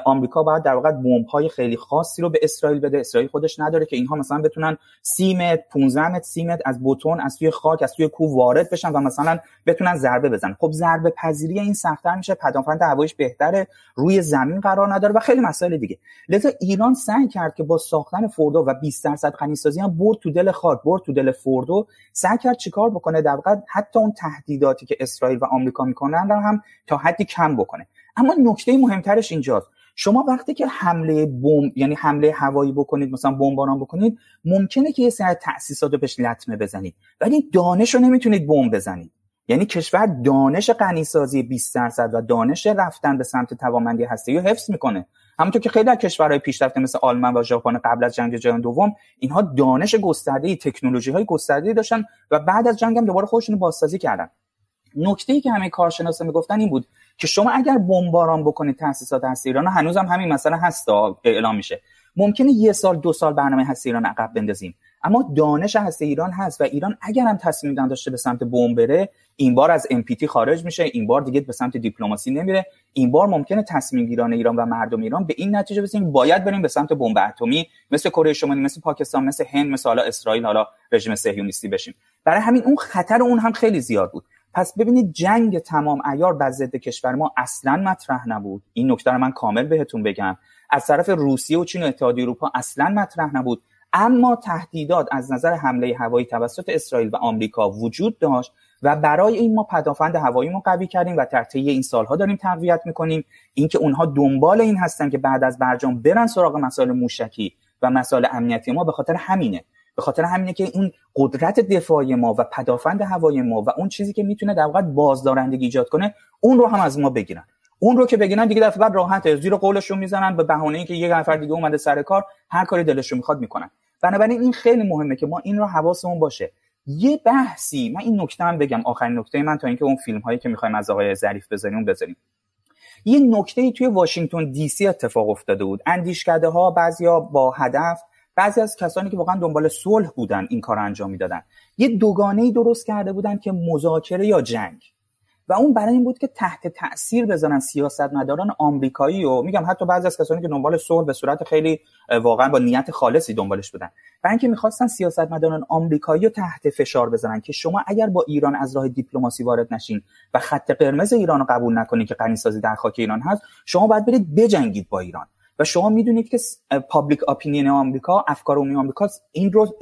آمریکا باید در واقع بمب های خیلی خاصی رو به اسرائیل بده. اسرائیل خودش نداره که اینها مثلا بتونن 30 متر 15 متر 30 متر از بتون از توی خاک از توی کوه وارد بشن و مثلا بتونن ضربه بزنن. خب ضربه پذیری این سختتر میشه. پدافند هواییش بهتره. روی زمین قرار نداره و خیلی مسائل دیگه. لذا ایران سعی کرد که با ساختن فوردو و 20 درصد غنیسازی هم برد تو دل خاک برد تو دل فوردو. سعی کرد چیکار بکنه؟ در واقع حتی اون تهدیداتی که اسرائیل و آمریکا می‌کنن هم تا حدی کم بکنه. اما نکته مهمترش اینجاست. شما وقتی که حمله بمب یعنی حمله هوایی بکنید مثلا بمباران بکنید ممکنه که یه سری تاسیسات رو بهش لطمه بزنید. ولی دانش رو نمی‌تونید بمب بزنید. یعنی کشور دانش غنیسازی 20 درصد و دانش رفتن به سمت توانمندی هستی رو حفظ می‌کنه. همونطور که خیلی از کشورهای پیشرفته مثل آلمان و ژاپن قبل از جنگ جهانی دوم اینها دانش گسترده تکنولوژی های گسترده داشتن و بعد از جنگ هم دوباره خودشون بازسازی کردن. نکته ای که همه کارشناسا می‌گفتن این بود که شما اگر بمباران بکنید تاسیسات هستی ایران هنوز هم همین مسئله هست اعلام میشه. ممکنه یه سال دو سال برنامه هستی ایران عقب بندازیم. اما دانش هستی ایران هست و ایران اگر هم تصمیم داشته به سمت بمب بره این بار از امپیتی خارج میشه این بار دیگه به سمت دیپلماسی نمیره. این بار ممکنه تصمیم گیران ایران و مردم ایران به این نتیجه برسیم باید بریم به سمت بمب اتمی مثل کره شمالی مثل پاکستان مثل هند مثل حالا اسرائیل حالا رژیم صهیونیستی بشیم. برای همین اون خطر اون هم خیلی زیاد بود. پس ببینید جنگ تمام ایار بر ضد کشور ما اصلا مطرح نبود. این نکته رو من کامل بهتون بگم. از طرف روسیه و چین و اتحادیه اروپا اصلا مطرح نبود. اما تهدیدات از نظر حمله هوایی توسط اسرائیل و آمریکا وجود داشت و برای این ما پدافند هوایی ما قوی کردیم و در طی این سالها داریم تقویت می‌کنیم. اینکه اونها دنبال این هستن که بعد از برجام برن سراغ مسائل موشکی و مسائل امنیتی ما به خاطر همینه. به خاطر همینه که این قدرت دفاعی ما و پدافند هوایی ما و اون چیزی که می‌تونه در واقع بازدارندگی ایجاد کنه اون رو هم از ما بگیرن. اون رو که بگیرن دیگه دفعه بعد راحته زیر قولشون می‌زنن به بهونه اینکه یه نفر دیگه اومده سر کار هر کاری دلشون می‌خواد می‌کنن. بنابراین این خیلی مهمه که ما این رو حواسمون باشه. یه بحثی من این نکته هم بگم آخرین نکته من تا اینکه اون فیلم هایی که می‌خوایم از آقای ظریف بذاریم بذاریم. یه نکته ای توی واشنگتن دی سی اتفاق افتاده بود. اندیشکده ها بعضیا با هدف بعضی از کسانی که واقعا دنبال صلح بودن این کار انجام می‌دادن. یه دوگانه ای درست کرده بودن که مذاکره یا جنگ. و اون برای این بود که تحت تاثیر بزنن سیاستمداران آمریکایی و میگم حتی بعضی از کسانی که دنبال صلح به صورت خیلی واقعا با نیت خالصی دنبالش بودن. برای اینکه می‌خواستن سیاستمداران آمریکایی رو تحت فشار بزنن که شما اگر با ایران از راه دیپلماسی وارد نشین و خط قرمز ایران رو قبول نکنین که غنیسازی در خاک ایران هست شما باید برید بجنگید با ایران. و شما می‌دونید که public opinion آمریکا افکار عمومی آمریکا این رو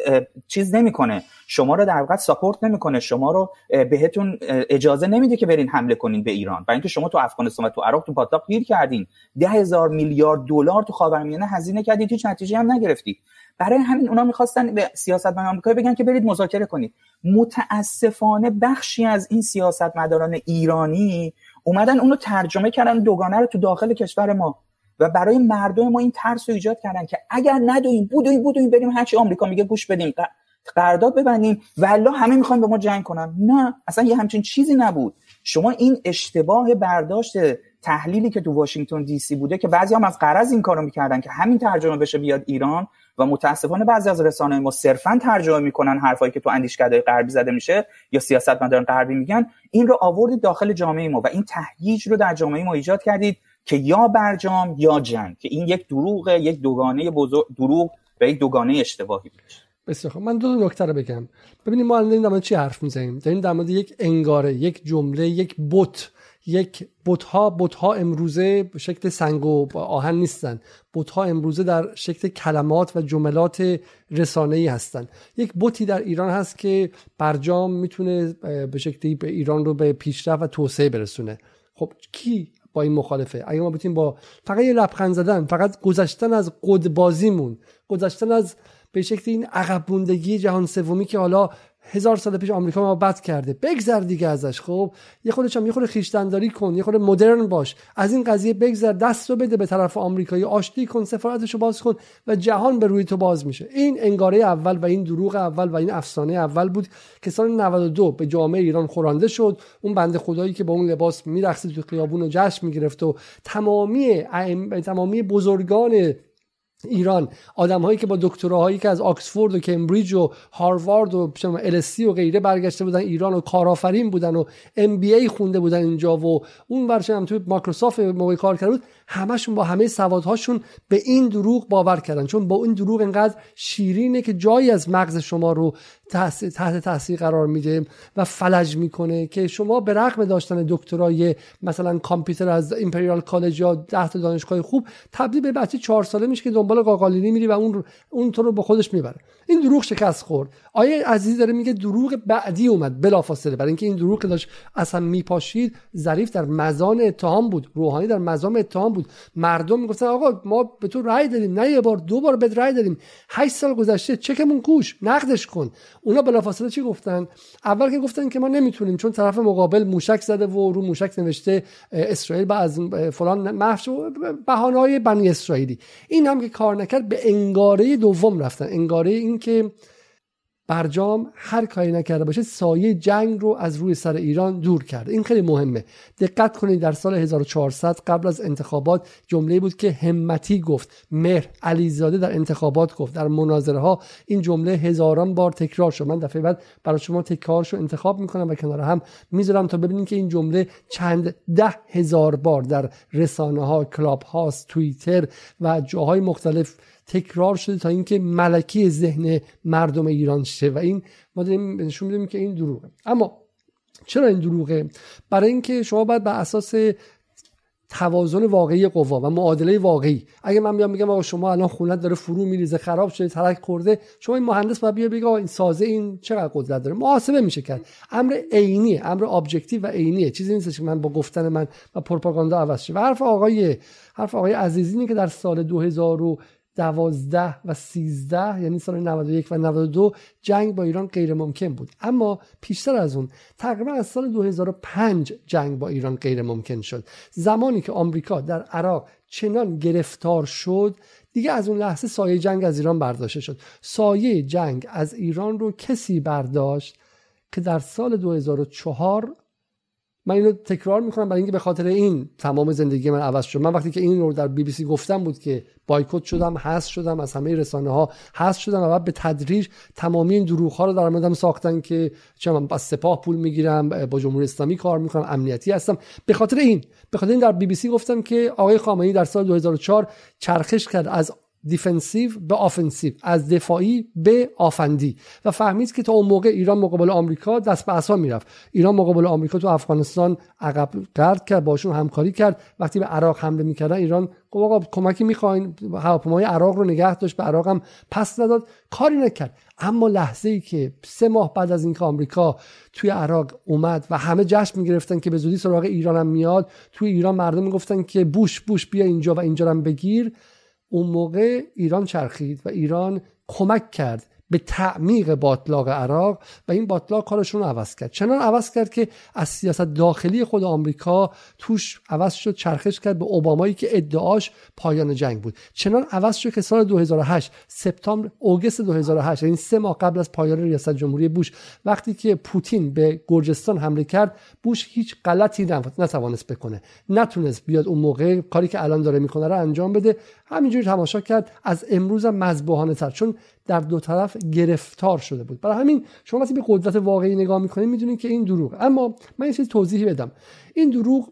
چیز نمی‌کنه. شما رو در واقع support نمی‌کنه. شما رو بهتون اجازه نمیده که برین حمله کنین به ایران. برای اینکه شما تو افغانستان و تو عراق تو باتلاق گیر کردین. ده هزار میلیارد دلار تو خاورمیانه هزینه کردید هیچ نتیجه هم نگرفتید برای همین اونا می‌خواستن به سیاستمداران آمریکا بگن که برید مذاکره کنید. متاسفانه بخشی از این سیاستمداران ایرانی اومدن اونو ترجمه کردن دوگانه رو تو داخل کشور ما. و برای مردم ما این ترس رو ایجاد کردن که اگر ندویم بودویم بودویم بریم هرچی آمریکا میگه گوش بدیم قرارداد ببندیم والله همه می‌خوان به ما جنگ کنن. نه اصلا یه همچین چیزی نبود. شما این اشتباه برداشت تحلیلی که تو واشنگتن دی سی بوده که بعضی هم از قرض این کارو می‌کردن که همین ترجمه بشه بیاد ایران و متاسفانه بعضی از رسانه ما صرفا ترجمه می‌کنن حرفایی که تو اندیشکده غربی زده میشه یا سیاستمداران غربی میگن. این رو آوردید داخل جامعه ما و این تهییج رو در جامعه ما ایجاد کردید. که یا برجام یا جنگ که این یک دروغه یک دوگانه بزرگ دروغ و یک دوگانه اشتباهی بود بسیار خب من دو نکته رو بگم. ببینید ما الان داریم چی حرف می‌زنیم؟ داریم در مورد یک انگاره یک جمله یک بوت یک بتها بتها امروزه به شکل سنگ و آهن نیستن. بتها امروزه در شکل کلمات و جملات رسانه‌ای هستن. یک بوتی در ایران هست که برجام می‌تونه به شکلی به ایران رو به پیشرفت و توسعه برسونه. خب کی با این مخالفه. اگه ما بتونیم با فقط یه لبخند زدن فقط گذشتن از قدبازیمون گذشتن از به شکل این عقب جهان سومی که حالا هزار سال پیش آمریکا ما بد کرده. بگذر دیگه ازش خب؟ یه خودش هم یه خود خیشتنداری کن یه خود مدرن باش. از این قضیه بگذر دست رو بده به طرف آمریکایی. آشتی کن سفارتشو باز کن و جهان به روی تو باز میشه. این انگاره اول و این دروغ اول و این افسانه اول بود که سال 92 به جامعه ایران خورانده شد. اون بنده خدایی که با اون لباس میرقصید تو خیابون و جشن می‌گرفت و تمامی تمامی بزرگان ایران. آدم هایی که با دکتراهایی که از آکسفورد و کمبریج و هاروارد و السی و غیره برگشته بودن ایران و کارآفرین بودن و ام بی ای خونده بودن اینجا و اون ورش هم توی مایکروسافت موقع کار کرده بود همشون با همه سوادهاشون به این دروغ باور کردن. چون با این دروغ انقدر شیرینه که جایی از مغز شما رو تحت تاثیر قرار میده و فلج می‌کنه که شما به رغم داشتن دکترای مثلا کامپیوتر از ایمپریال کالج یا ده تا دانشگاه خوب تبدیل به بچه چهار ساله میشه که دنبال قاقالینی میری و اون اون تو رو به خودش می‌بره. این دروغ شکست خورد. آیه عزیز داره میگه دروغ بعدی اومد. بلافاصله. برای اینکه این دروغ که داشت اصلا میپاشید ظریف در مزان اتهام بود. روحانی در مزان اتهام بود. مردم می‌گفتن آقا ما به تو رأی دادیم نه یه بار دو بار به رأی دادیم. 8 سال گذشته چکمون کوش نقدش کن. اونا بلافاصله چی گفتن؟ اول که گفتن که ما نمی‌تونیم چون طرف مقابل موشک زده و رو موشک نوشته اسرائیل با از فلان محو بهانه‌های بنی اسرائیلی. این هم که کار نکرد به انگاره دوم رفتن. انگاره این که برجام هر کاری نکرده باشه سایه جنگ رو از روی سر ایران دور کرده. این خیلی مهمه. دقت کنید در سال 1400 قبل از انتخابات جمله بود که همتی گفت. مهر علیزاده در انتخابات گفت. در مناظره ها این جمله هزاران بار تکرار شد. من دفعه بعد برای شما تکرارش رو انتخاب می‌کنم و کنار هم می‌ذارم تا ببینید که این جمله چند ده هزار بار در رسانه ها کلاب هاست توییتر و جاهای مختلف تکرار شده تا اینکه ملکی ذهن مردم ایران شه و این ما داریم نشون میدیم که این دروغه. اما چرا این دروغه؟ برای اینکه شما باید بر اساس توازن واقعی قوا و معادله واقعی اگه من بیام میگم آقا شما الان خونت داره فرو میریزه خراب شده ترک خورده شما این مهندس باید بیا بگه این سازه این چقدر قدرت داره؟ محاسبه میشه کرد. امر عینی امر objective و عینیه چیزی نیست که من با گفتن من و پروپاگاندا عوض شه. حرف آقای حرف آقای عزیزی که در سال 2000 دوازده و سیزده یعنی سال 91 و 92 جنگ با ایران غیر ممکن بود. اما پیشتر از اون تقریبا از سال 2005 جنگ با ایران غیر ممکن شد. زمانی که آمریکا در عراق چنان گرفتار شد دیگه از اون لحظه سایه جنگ از ایران برداشته شد. سایه جنگ از ایران رو کسی برداشت که در سال 2004 من اینو تکرار می‌کنم برای اینکه به خاطر این تمام زندگی من عوض شد. من وقتی که این رو در بی بی سی گفتم بود که بایکوت شدم حذف شدم از همه رسانه ها حذف شدم و بعد به تدریج تمامی این دروغ ها رو در موردم ساختن که چه من از سپاه پول می‌گیرم با جمهوری اسلامی کار می‌کنم امنیتی هستم. به خاطر این به خاطر این در بی بی سی گفتم که آقای خامنه‌ای در سال 2004 چرخش کرد از defensive به offensive از دفاعی به آفندی. و فهمید که تا اون موقع ایران مقابل آمریکا دست به عصا می‌رفت. ایران مقابل آمریکا تو افغانستان عقب گرد کرد باشون همکاری کرد. وقتی به عراق حمله می‌کردن ایران گفت آقا کمکی می‌خواین هواپیمای عراق رو نگه داشت به عراق هم پس نداد. کاری نکرد. اما لحظه ای که سه ماه بعد از اینکه آمریکا توی عراق اومد و همه جشن می‌گرفتن که به زودی سراغ ایران هم میاد توی ایران مردم می‌گفتن که بوش بوش بیا اینجا و اینجا هم بگیر اون موقع ایران چرخید و ایران کمک کرد به تعمیق باطلاق عراق و این باطلاق کارشون رو عوض کرد. چنان عوض کرد که از سیاست داخلی خود آمریکا توش عوض شد چرخش کرد به اوبامایی که ادعاش پایان جنگ بود. چنان عوض شد که سال 2008 سپتامبر اوگست 2008 این یعنی سه ماه قبل از پایان ریاست جمهوری بوش وقتی که پوتین به گرجستان حمله کرد بوش هیچ غلطی نتوانست بکنه. نتونست بیاد اون موقع کاری که الان داره می‌کنه رو انجام بده. همینجوری تماشا کرد. از امروز هم تر. چون در دو طرف گرفتار شده بود. برای همین شما وقتی به قدرت واقعی نگاه می‌کنید می‌دونید که این دروغ. اما من یه چیز توضیحی بدم. این دروغ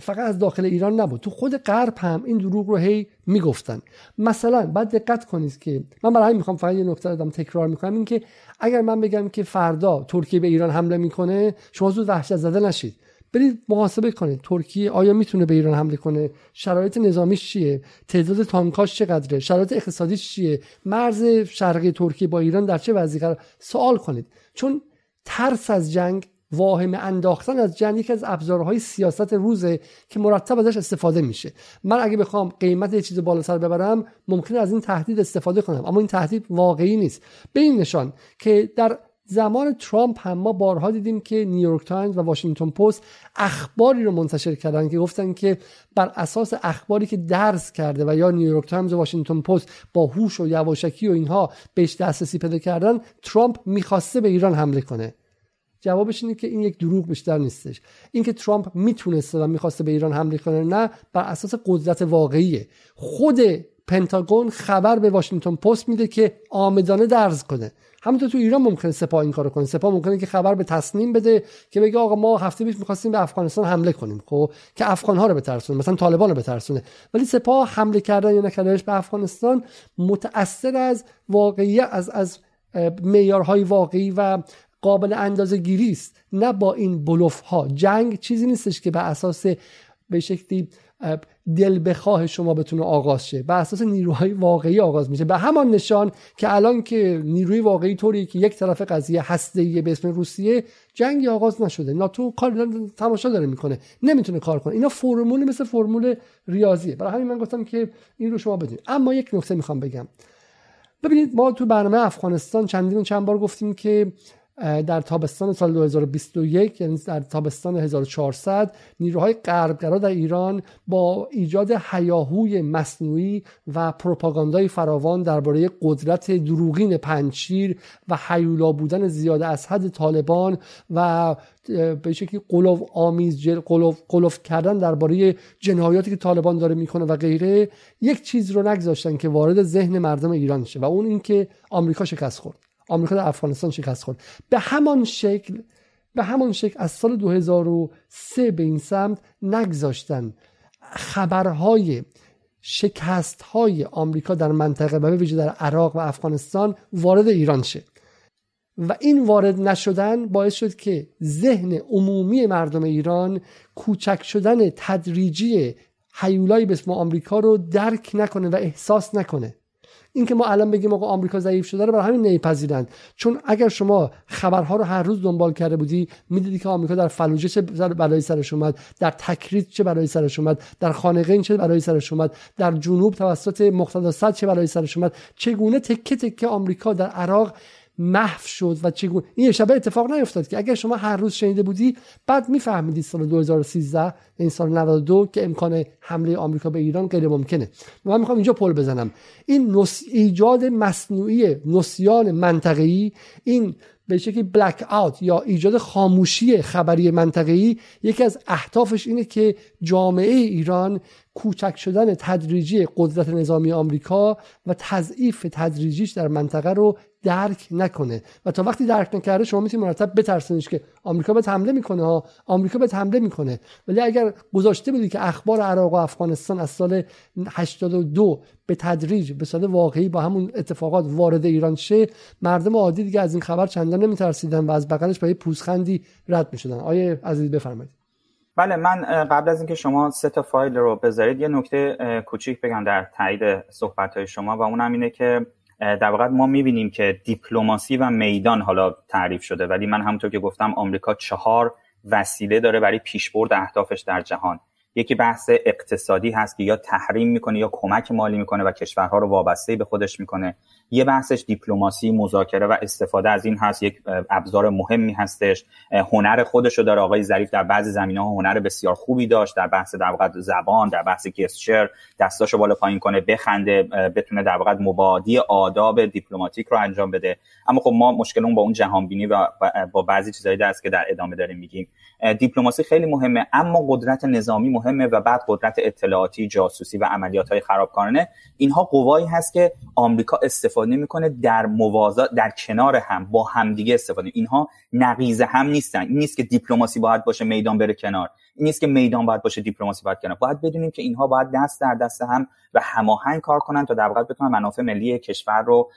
فقط از داخل ایران نبود. تو خود غرب هم این دروغ رو هی می‌گفتن. مثلا بعد دقت کنید که من برای همین می‌خوام فقط یه نکته دادم تکرار می‌کنم. این که اگر من بگم که فردا ترکیه به ایران حمله می‌کنه شما زود وحشت زده نشید. برید محاسبه کنید. ترکیه آیا می‌تونه به ایران حمله کنه؟ شرایط نظامیش چیه؟ تعداد تانکاش چقدره؟ شرایط اقتصادیش چیه؟ مرز شرقی ترکیه با ایران در چه وضعی قرار؟ سوال کنید. چون ترس از جنگ واهم انداختن از جنگ یکی از ابزارهای سیاست روزه که مرتب ازش استفاده میشه. من اگه بخوام قیمت یه چیز بالاتر ببرم ممکنه از این تهدید استفاده کنم. اما این تهدید واقعی نیست. به این نشان که در زمان ترامپ هم ما بارها دیدیم که نیویورک تایمز و واشنگتن پست اخباری رو منتشر کردن که گفتن که بر اساس اخباری که درز کرده و یا نیویورک تایمز و واشنگتن پست با هوش و یواشکی و اینها بهش دسترسی پیدا کردن ترامپ می‌خواسته به ایران حمله کنه. جوابش اینه که این یک دروغ بیشتر نیستش. اینکه ترامپ می‌تونسته و می‌خواسته به ایران حمله کنه نه بر اساس قدرت واقعیه. خود پنتاگون خبر به واشنگتن پست میده که آمدانه درز کنه. همونطور تو ایران ممکنه سپاه این کارو کنه. سپاه ممکنه که خبر به تصمیم بده که بگه آقا ما هفته پیش می‌خواستیم به افغانستان حمله کنیم خب؟ که افغان ها رو بترسونه مثلا طالبان رو بترسونه. ولی سپاه حمله کردن یا نکردنش به افغانستان متاثر از واقعی از از معیارهای واقعی و قابل اندازه گیری است نه با این بلوف ها جنگ چیزی نیستش که به اساس به شکلی دل بخواه شما بتونه آغاز شه. به اساس نیروهای واقعی آغاز میشه. به همان نشان که الان که نیروی واقعی طوری که یک طرف قضیه هسته به اسم روسیه جنگی آغاز نشده. ناتو کار تماشا داره می‌کنه. نمی‌تونه کار کنه. اینا فرمول مثل فرمول ریاضیه. برای همین من گفتم که این رو شما بدونید. اما یک نکته می‌خوام بگم. ببینید ما تو برنامه افغانستان چندین چند بار گفتیم که در تابستان سال 2021 یعنی در تابستان 1400 نیروهای غربگرا در ایران با ایجاد حیاهوی مصنوعی و پروپاگاندای فراوان درباره قدرت دروغین پنچیر و حیولا بودن زیاده از حد طالبان و به شکلی قلوف آمیز قلوف, قلوف کردن درباره جنایاتی که طالبان داره می‌کنه و غیره یک چیز رو نگذاشتن که وارد ذهن مردم ایران شه و اون اینکه آمریکا شکست خورد. آمریکا در افغانستان شکست خورد. به همان شکل به همان شکل از سال 2003 به این سمت نگذاشتن خبرهای شکست های آمریکا در منطقه و به ویژه در عراق و افغانستان وارد ایران شه. و این وارد نشدن باعث شد که ذهن عمومی مردم ایران کوچک شدن تدریجی حیولایی به اسم آمریکا رو درک نکنه و احساس نکنه. اینکه ما الان بگیم آقا آمریکا ضعیف شده رو برای همین نمیپذیرند. چون اگر شما خبرها رو هر روز دنبال کرده بودی می‌دیدی که آمریکا در فلوجه چه بلایی سرش اومد در تکریت چه بلایی سرش اومد در خانقین چه بلایی سرش اومد در جنوب توسط مقتدا چه بلایی سرش اومد چگونه تکه تکه آمریکا در عراق محو شد و چگونه این شبه اتفاق نیفتاد که اگر شما هر روز شنیده بودی بعد میفهمیدی سال 2013 این سال 92 که امکان حمله آمریکا به ایران غیر ممکنه. من می‌خوام اینجا پل بزنم. این نس... ایجاد مصنوعی نسیان منطقه‌ای این به شکلی بلک آوت یا ایجاد خاموشی خبری منطقه‌ای یکی از اهدافش اینه که جامعه ایران کوچک شدن تدریجی قدرت نظامی آمریکا و تضعیف تدریجیش در منطقه رو درک نکنه. و تا وقتی درک نکرده شما می‌تونید مرتب بترسونیش که آمریکا به حمله می‌کنه ها. آمریکا به حمله می‌کنه. ولی اگر گذاشته بودی که اخبار عراق و افغانستان از سال 82 به تدریج به صورت واقعی با همون اتفاقات وارد ایران شه مردم عادی دیگه از این خبر چندان نمیترسیدن و از بغلش با یه پوزخندی رد می‌شدن. آیه عزیز بفرمایید. بله من قبل از اینکه شما سه تا فایل رو بذارید یه نکته کوچیک بگم در تایید صحبت های شما و اونم اینه که در واقع ما می‌بینیم که دیپلماسی و میدان حالا تعریف شده ولی من همونطور که گفتم آمریکا چهار وسیله داره برای پیشبرد اهدافش در جهان. یکی بحث اقتصادی هست که یا تحریم می‌کنه یا کمک مالی می‌کنه و کشورها رو وابسته به خودش می‌کنه. یه بحثش دیپلماسی مذاکره و استفاده از این هست. یک ابزار مهمی هستش. هنر خودش رو داره. آقای ظریف در بعضی زمینه ها هنر بسیار خوبی داشت. در بحث در واقع زبان در بحث گستچر دستاشو بالا پایین کنه بخنده بتونه در واقع مبادی آداب دیپلماتیک رو انجام بده. اما خب ما مشکلمون با اون جهان بینی و با بعضی چیزایی دست که در ادامه داریم میگیم. دیپلماسی خیلی مهمه اما قدرت نظامی مهمه و بعد قدرت اطلاعاتی جاسوسی و عملیات های خرابکارانه. اینها قوایی هست که آمریکا استفاده می‌کنه در موازات در کنار هم با همدیگه استفاده. اینها نقیزه هم نیستن. این نیست که دیپلماسی باید باشه میدان بره کنار. این نیست که میدان باید باشه دیپلماسی باید کنار. باید بدونیم که اینها باید دست در دست هم و هماهنگ کار کنن تا در واقع بتونن منافع ملی کشور رو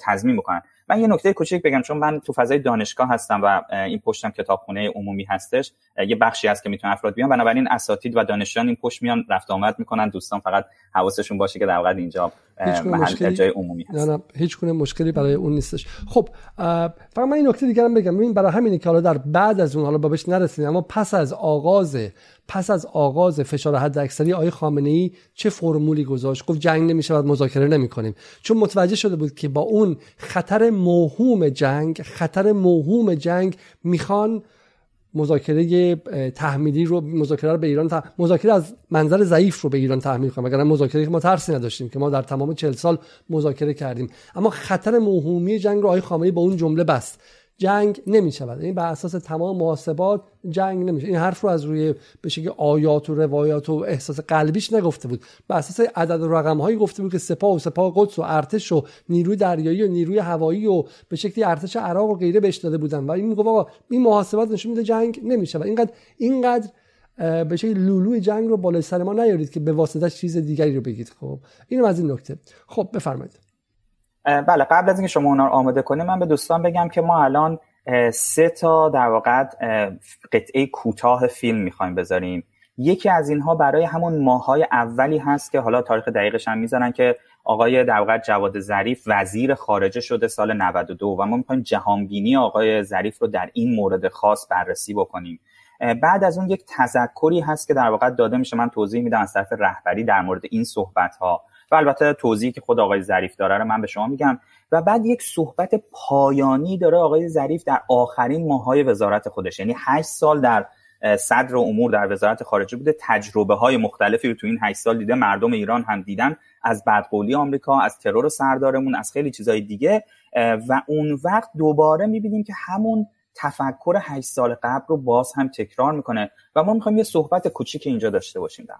تضمین بکنن. من یه نکته کوچیک بگم چون من تو فضای دانشگاه هستم و این پشتم کتابخونه عمومی هستش یه بخشی هست که می‌تونه افراد بیان. بنابراین اساتید و دانشجویان این پشت میان رفت آمد می‌کنن دوستان فقط حواسشون باشه که در اینجا محل جای عمومی هست. نه نه هیچ گونه مشکلی برای اون نیستش. خب فقط من این نکته دیگه هم بگم. ببین برای همینه که حالا در بعد از اون حالا بابش نرسیدیم اما پس از آغاز پس از آغاز فشار حد اکثری آقای خامنه ای چه فرمولی گذاشت؟ گفت جنگ نمیشه و مذاکره نمی‌کنیم. چون متوجه شده بود که با اون خطر موهوم جنگ خطر موهوم جنگ می‌خوان مذاکره تحمیلی رو مذاکره رو به ایران مذاکره از منظر ضعیف رو به ایران تحمیل کنیم اگر مذاکره که ما ترسی نداشتیم که ما در تمام 40 سال مذاکره کردیم. اما خطر موهومی جنگ رو آقای خامنه‌ای با اون جمله بست. جنگ نمی شود این بر اساس تمام محاسبات جنگ نمیشه این حرف رو از روی به شکل آیات و روایات و احساس قلبیش نگفته بود. بر اساس عدد و رقم هایی گفته بود که سپاه و سپاه قدس و ارتش و نیروی دریایی و نیروی هوایی و به شکلی ارتش عراق و غیره بهش داده بودن. و این میگه آقا این محاسبات نشون میده جنگ نمیشه و اینقدر اینقدر به شکل لولوی جنگ رو بالای سر ما نیارید که به واسطه چیز دیگری رو بگید خب اینم از این نکته. خب بفرمایید. بله قبل از اینکه شما اونا رو آماده کنید من به دوستان بگم که ما الان سه تا در واقع قطعه کوتاه فیلم می‌خوایم بذاریم. یکی از اینها برای همون ماهای اولی هست که حالا تاریخ دقیقش هم می‌ذارن که آقای در واقع جواد ظریف وزیر خارجه شده سال 92 و ما می‌خوایم جهانبینی آقای ظریف رو در این مورد خاص بررسی بکنیم. بعد از اون یک تذکری هست که در واقع داده میشه. من توضیح میدم از طرف رهبری در مورد این صحبت ها و البته توضیحی که خود آقای ظریف داره رو من به شما میگم. و بعد یک صحبت پایانی داره آقای ظریف در آخرین ماهای وزارت خودش. یعنی 8 سال در صدر امور در وزارت خارجه بوده. تجربه های مختلفی رو تو این 8 سال دیده. مردم ایران هم دیدن. از بدقولی آمریکا از ترور سردارمون از خیلی چیزهای دیگه. و اون وقت دوباره می‌بینیم که همون تفکر 8 سال قبل رو باز هم تکرار می‌کنه. و ما می‌خوایم یه صحبت کوچیک اینجا داشته باشیم در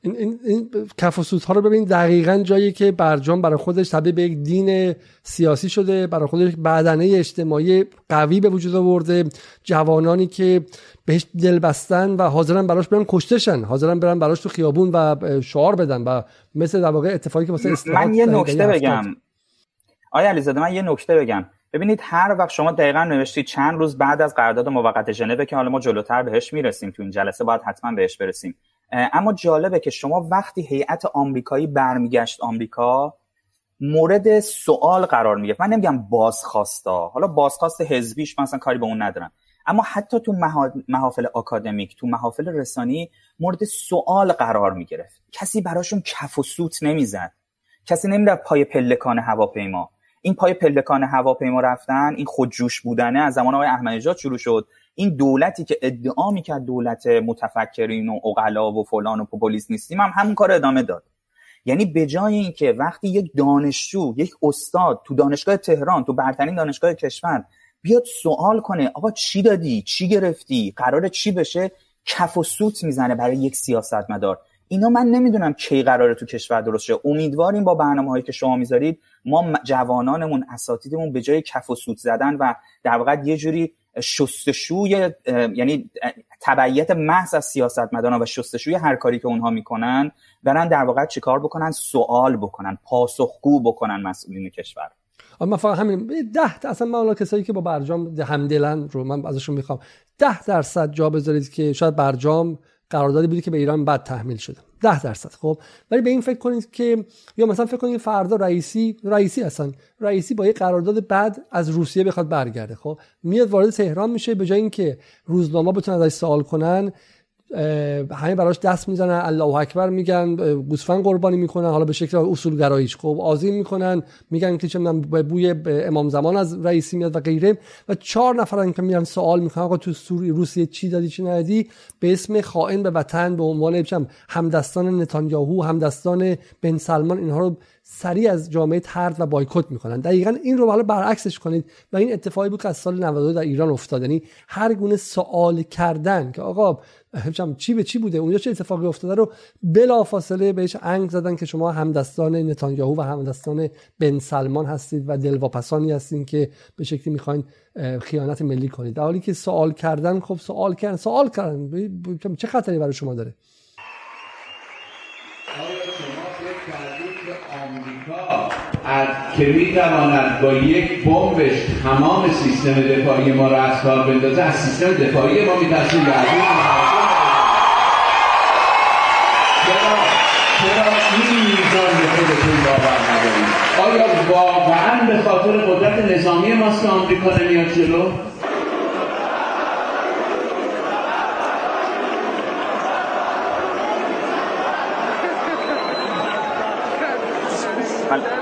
این, این, این کف و ها رو ببین دقیقا جایی که برجام برای خودش تبدیل به یک دین سیاسی شده برای خودش بدنه اجتماعی قوی به وجود آورده. جوانانی که بهش دل بستن و حاضرن براش برن کشتشن حاضرن برن براش تو خیابون و شعار بدن و مثل در واقع اتفاقی که واسه من یه نکته بگم. آیا علیزاده من یه نکته بگم. ببینید هر وقت شما دقیقا نوشتید چند روز بعد از قرارداد موقت ژنو که حالا ما جلوتر بهش می‌رسیم تو این جلسه باید حتما بهش برسیم. اما جالبه که شما وقتی هیئت آمریکایی برمیگشت آمریکا مورد سوال قرار میگه من نمیگم بازخواستا. حالا بازخواست حزبیش مثلا کاری به اون ندارم. اما حتی تو محافل آکادمیک تو محافل رسانی مورد سوال قرار می‌گرفت. کسی براشون کف و سوت نمی‌زد. کسی نمی‌رفت پای پلکان هواپیما. این پای پلکان هواپیما رفتن این خودجوش بودنه از زمان آقای احمدی شروع شد. این دولتی که ادعا می‌کرد دولت متفکرین و اقلا و فلان و پوپولیست نیستیم هم همون کار ادامه داد. یعنی به جای اینکه وقتی یک دانشجو یک استاد تو دانشگاه تهران تو برترین دانشگاه کشور بیاد سوال کنه آقا چی دادی؟ چی گرفتی؟ قرار چی بشه؟ کف و سوت می‌زنه برای یک سیاستمدار. اینا من نمی‌دونم کی قراره تو کشور درست شه. امیدواریم با برنامه هایی که شما می‌ذارید ما جوانانمون اساتیدمون به جای کف و سوت زدن و در واقع یه جوری شستشوی یعنی تبعیت محض از سیاستمداران و شستشوی هر کاری که اونها می‌کنن برن در واقع چیکار بکنن؟ سوال بکنن پاسخگو بکنن مسئولین کشور. من فقط همین ده اصلا من کسایی که با برجام همدلن رو من ازشون می‌خوام. ده درصد جا بذارید که شاید برجام قراردادی بودی که به ایران بد تحمیل شده. ده درصد. خب ولی به این فکر کنید که یا مثلا فکر کنید فردا رئیسی رئیسی هستن. رئیسی با یه قرارداد بعد از روسیه بخواد برگرده. خب میاد وارد تهران میشه به جای اینکه روزنامه بتونن ازش سوال کنن. همه براش دست می‌زنن الله اکبر میگن گوسفند قربانی می‌کنن حالا به شکل اصول گراییش خب عظیم می‌کنن میگن که چه به بوی امام زمان از رئیسی میاد و غیره. و چهار نفرن که میان سوال می‌کنن آقا تو سوری روسیه چی دادی چی ندادی؟ به اسم خائن به وطن به عنوان همدستان نتانیاهو همدستان بن سلمان اینها رو سریع از جامعه ترد و بایکوت می‌کنن. دقیقا این رو حالا برعکسش کنید. و این اتفاقی بود که از سال 92 در ایران افتاد. یعنی هر گونه سوال کردن که آقا چی به چی بوده؟ اونجا چه اتفاقی افتاده رو بلا فاصله بهش انگ زدن که شما همدستان نتانیاهو و همدستان بن سلمان هستید و دلواپسانی هستید که به شکلی می‌خواین خیانت ملی کنید. در حالی که سوال کردن خب سوال کردن سوال کردن. چه خطری برای شما داره؟ از که می‌تواند با یک بمبش تمام سیستم دفاعی ما را از کار بندازه از سیستم دفاعی ما میترسیم چرا چرا این میزان به خودتون باور ندارید آیا واقعا به نظامی ماست که آمریکا نمیاد جلو.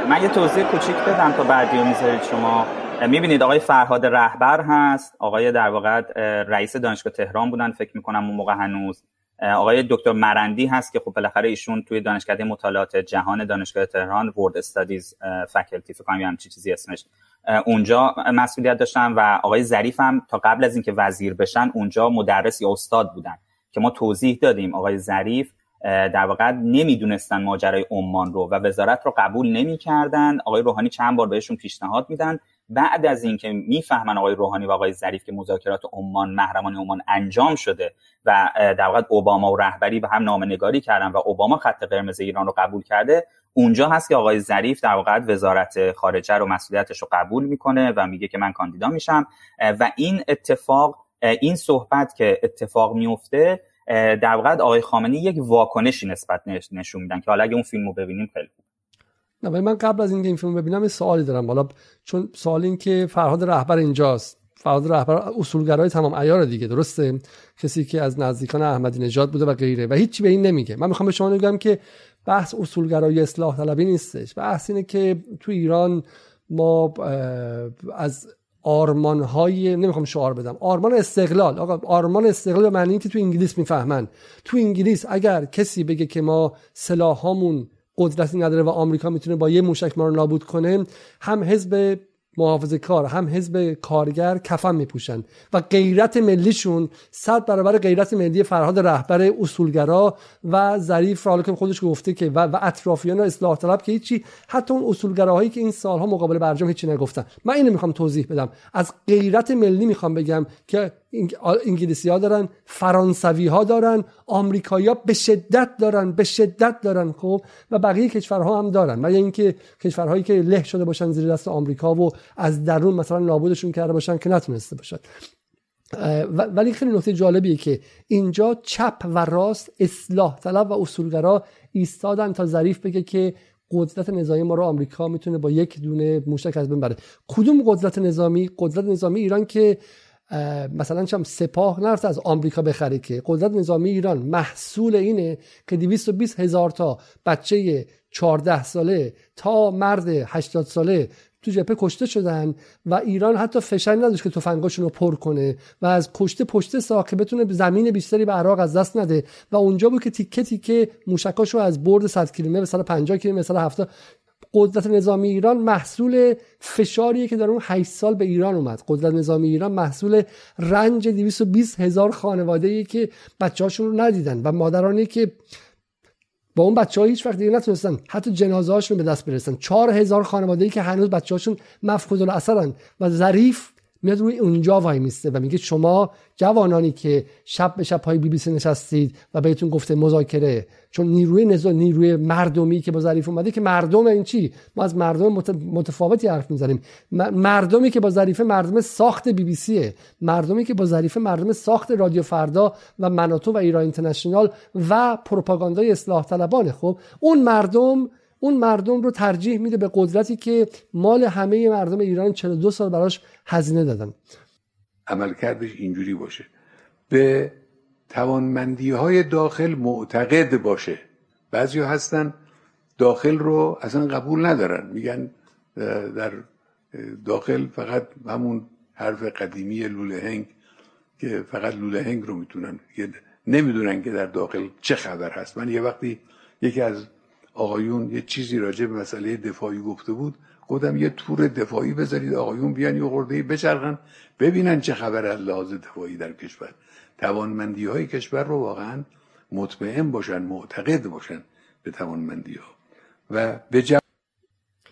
من یه توضیح کوچیک بدم تا بعدی می‌ذارید شما. می‌بینید آقای فرهاد رهبر هست. آقای در واقع رئیس دانشگاه تهران بودن فکر می‌کنم اون موقع هنوز. آقای دکتر مرندی هست که خب بالاخره ایشون توی دانشکده مطالعات جهان دانشگاه تهران ورد استادیز فکلتی فکر کنم همچین چیزی اسمش. اونجا مسئولیت داشتن و آقای ظریف هم تا قبل از اینکه وزیر بشن اونجا مدرس یا استاد بودن که ما توضیح دادیم. آقای ظریف در واقع نمی‌دونستن ماجرای عمان رو و وزارت رو قبول نمی‌کردن. آقای روحانی چند بار بهشون پیشنهاد میدن. بعد از اینکه می‌فهمن آقای روحانی و آقای ظریف که مذاکرات عمان محرمانه عمان انجام شده و در واقع اوباما و رهبری به هم نامه نگاری کردن و اوباما خط قرمز ایران رو قبول کرده اونجا هست که آقای ظریف در واقع وزارت خارجه رو مسئولیتش رو قبول می‌کنه و میگه که من کاندیدا میشم. و این اتفاق این صحبت که اتفاق میفته در واقع آقای خامنه‌ای یک واکنشی نسبت نشون میدن که حالا اگه اون فیلمو ببینیم خیلی نه من قبل از اینکه این فیلم ببینم یه سوالی دارم. حالا چون سوال این که فرهاد رهبر اینجاست. فرهاد رهبر اصولگرای تمام عیار دیگه درسته؟ کسی که از نزدیکان احمدی نژاد بوده و غیره. و هیچی به این نمیگه. من می‌خوام به شما بگم که بحث اصولگرایی اصلاح طلبی نیستش. بحث اینه که تو ایران ما از آرمان های نمی‌خوام شعار بدم آرمان استقلال. آقا آرمان استقلال به معنی که تو انگلیس می‌فهمن. تو انگلیس اگر کسی بگه که ما سلاحامون قدرتی نداره و آمریکا می‌تونه با یه موشک ما رو نابود کنه هم حزب محافظه کار هم حزب کارگر کفن میپوشن و غیرت ملیشون صد برابر غیرت ملی فرهاد رهبر اصولگرا و ظریف حالا که خودش گفته که و, و اطرافیان اصلاح طلب که هیچی حتی اون اصولگراهایی که این سالها مقابل برجام هیچی نگفتن. من اینو می‌خوام توضیح بدم. از غیرت ملی می‌خوام بگم که انگلیسی ها دارن فرانسوی ها دارن آمریکایی ها به شدت دارن به شدت دارن خب؟ و بقیه کشورها هم دارن. و اینکه کشورهایی که له شده باشن زیر دست آمریکا و از درون مثلا نابودشون کرده باشن که نتونسته باشن ولی خیلی نکته جالبیه که اینجا چپ و راست اصلاح طلب و اصولگرا ایستادن تا ظریف بگه که قدرت نظامی ما رو آمریکا می‌تونه با یک دونه موشک از بین بره کدوم قدرت نظامی؟ قدرت نظامی ایران که مثلا چم سپاه نرفته از آمریکا بخره که قدرت نظامی ایران محصول اینه که 220 هزار تا بچه 14 ساله تا مرد 80 ساله تو جبهه کشته شدن و ایران حتی فشاری نداشت که تفنگاشون رو پر کنه و از کشته پشته ساخت که بتونه زمین بیشتری به عراق از دست نده و اونجا بود که تیکه تیکه موشکاشو از برد 100 کیلومتر به 150 کیلومتر مثلا 70 قدرت نظامی ایران محصول فشاریه که در اون 8 سال به ایران اومد. قدرت نظامی ایران محصول رنج 220 هزار خانواده که بچه‌هاشون رو ندیدن و مادرانی که با اون بچه ها هیچ وقت دیگه نتونستن حتی جنازه هاشون به دست برسن. چهار هزار خانواده ای که هنوز بچه هاشون مفقود الاثرن و ظریف میاد روی اونجا وای میسته و میگه شما جوانانی که شب به شب های بی بی سی نشستید و بهتون گفته مذاکره چون نیروی نزا نیروی مردمی که با ظریف اومده که مردم این چی؟ ما از مردم متفاوتی حرف می‌زنیم. مردمی که با ظریف مردم ساخت بی بی سیه مردمی که با ظریف مردم ساخت رادیو فردا و مناتو و ایران اینترنشنال و پروپاگاندای اصلاح طلبانه خب اون مردم اون مردم رو ترجیح میده به قدرتی که مال همه مردم ایران 42 سال براش هزینه دادن. عملکردش اینجوری باشه. به توانمندی های داخل معتقد باشه. بعضی هستن داخل رو اصلا قبول ندارن. میگن در داخل فقط همون حرف قدیمی لوله هنگ که فقط لوله هنگ رو می‌تونن نمی‌دونن که در داخل چه خبر هست. من یه وقتی یکی از آقایون یه چیزی راجع به مسئله دفاعی گفته بود گفتم یه تور دفاعی بذارید آقایون بیان یه خورده بچرخن ببینن چه خبر از لحاظ دفاعی در کشور. توانمندی های کشور رو واقعا مطمئن باشن معتقد باشن به توانمندی ها و به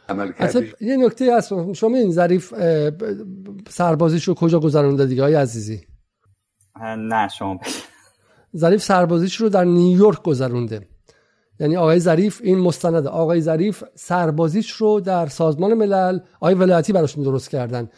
عمل یه نکته هست. شما این ظریف سربازیش رو کجا گذرونده دیگه های عزیزی؟ نه شما ظریف سربازیش رو در نیویورک گذرونده. یعنی آقای ظریف این مستنده. آقای ظریف سربازیش رو در سازمان ملل آقای ولایتی براشون درست کردن.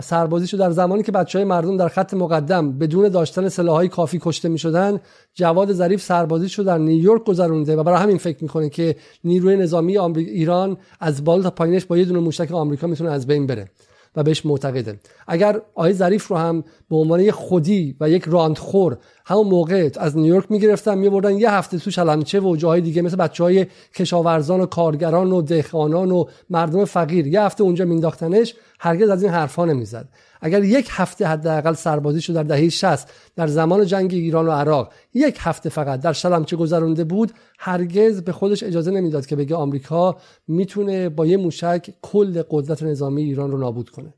سربازیشو در زمانی که بچه های مردم در خط مقدم بدون داشتن سلاحهای کافی کشته می شدن جواد ظریف سربازیشو در نیویورک گذرونده و برای همین فکر می‌کنه که نیروی نظامی ایران از بالا تا پایینش با یه دونه موشک آمریکا می‌تونه از بین بره و بهش معتقده. اگر آقای ظریف رو هم به عنوان یک خودی و یک راندخور همون موقع از نیویورک می‌گرفتن میبردن یه هفته تو شلمچه و جاهای دیگه مثل بچه های کشاورزان و کارگران و دهقانان و مردم فقیر. یه هفته اونجا مینداختنش هرگز از این حرفا نمی‌زد. اگر یک هفته حداقل سربازیشو در دهه 60 در زمان جنگ ایران و عراق یک هفته فقط در شلمچه گذرونده بود هرگز به خودش اجازه نمی‌داد که بگه آمریکا می‌تونه با یه موشک کل قدرت نظامی ایران رو نابود کنه.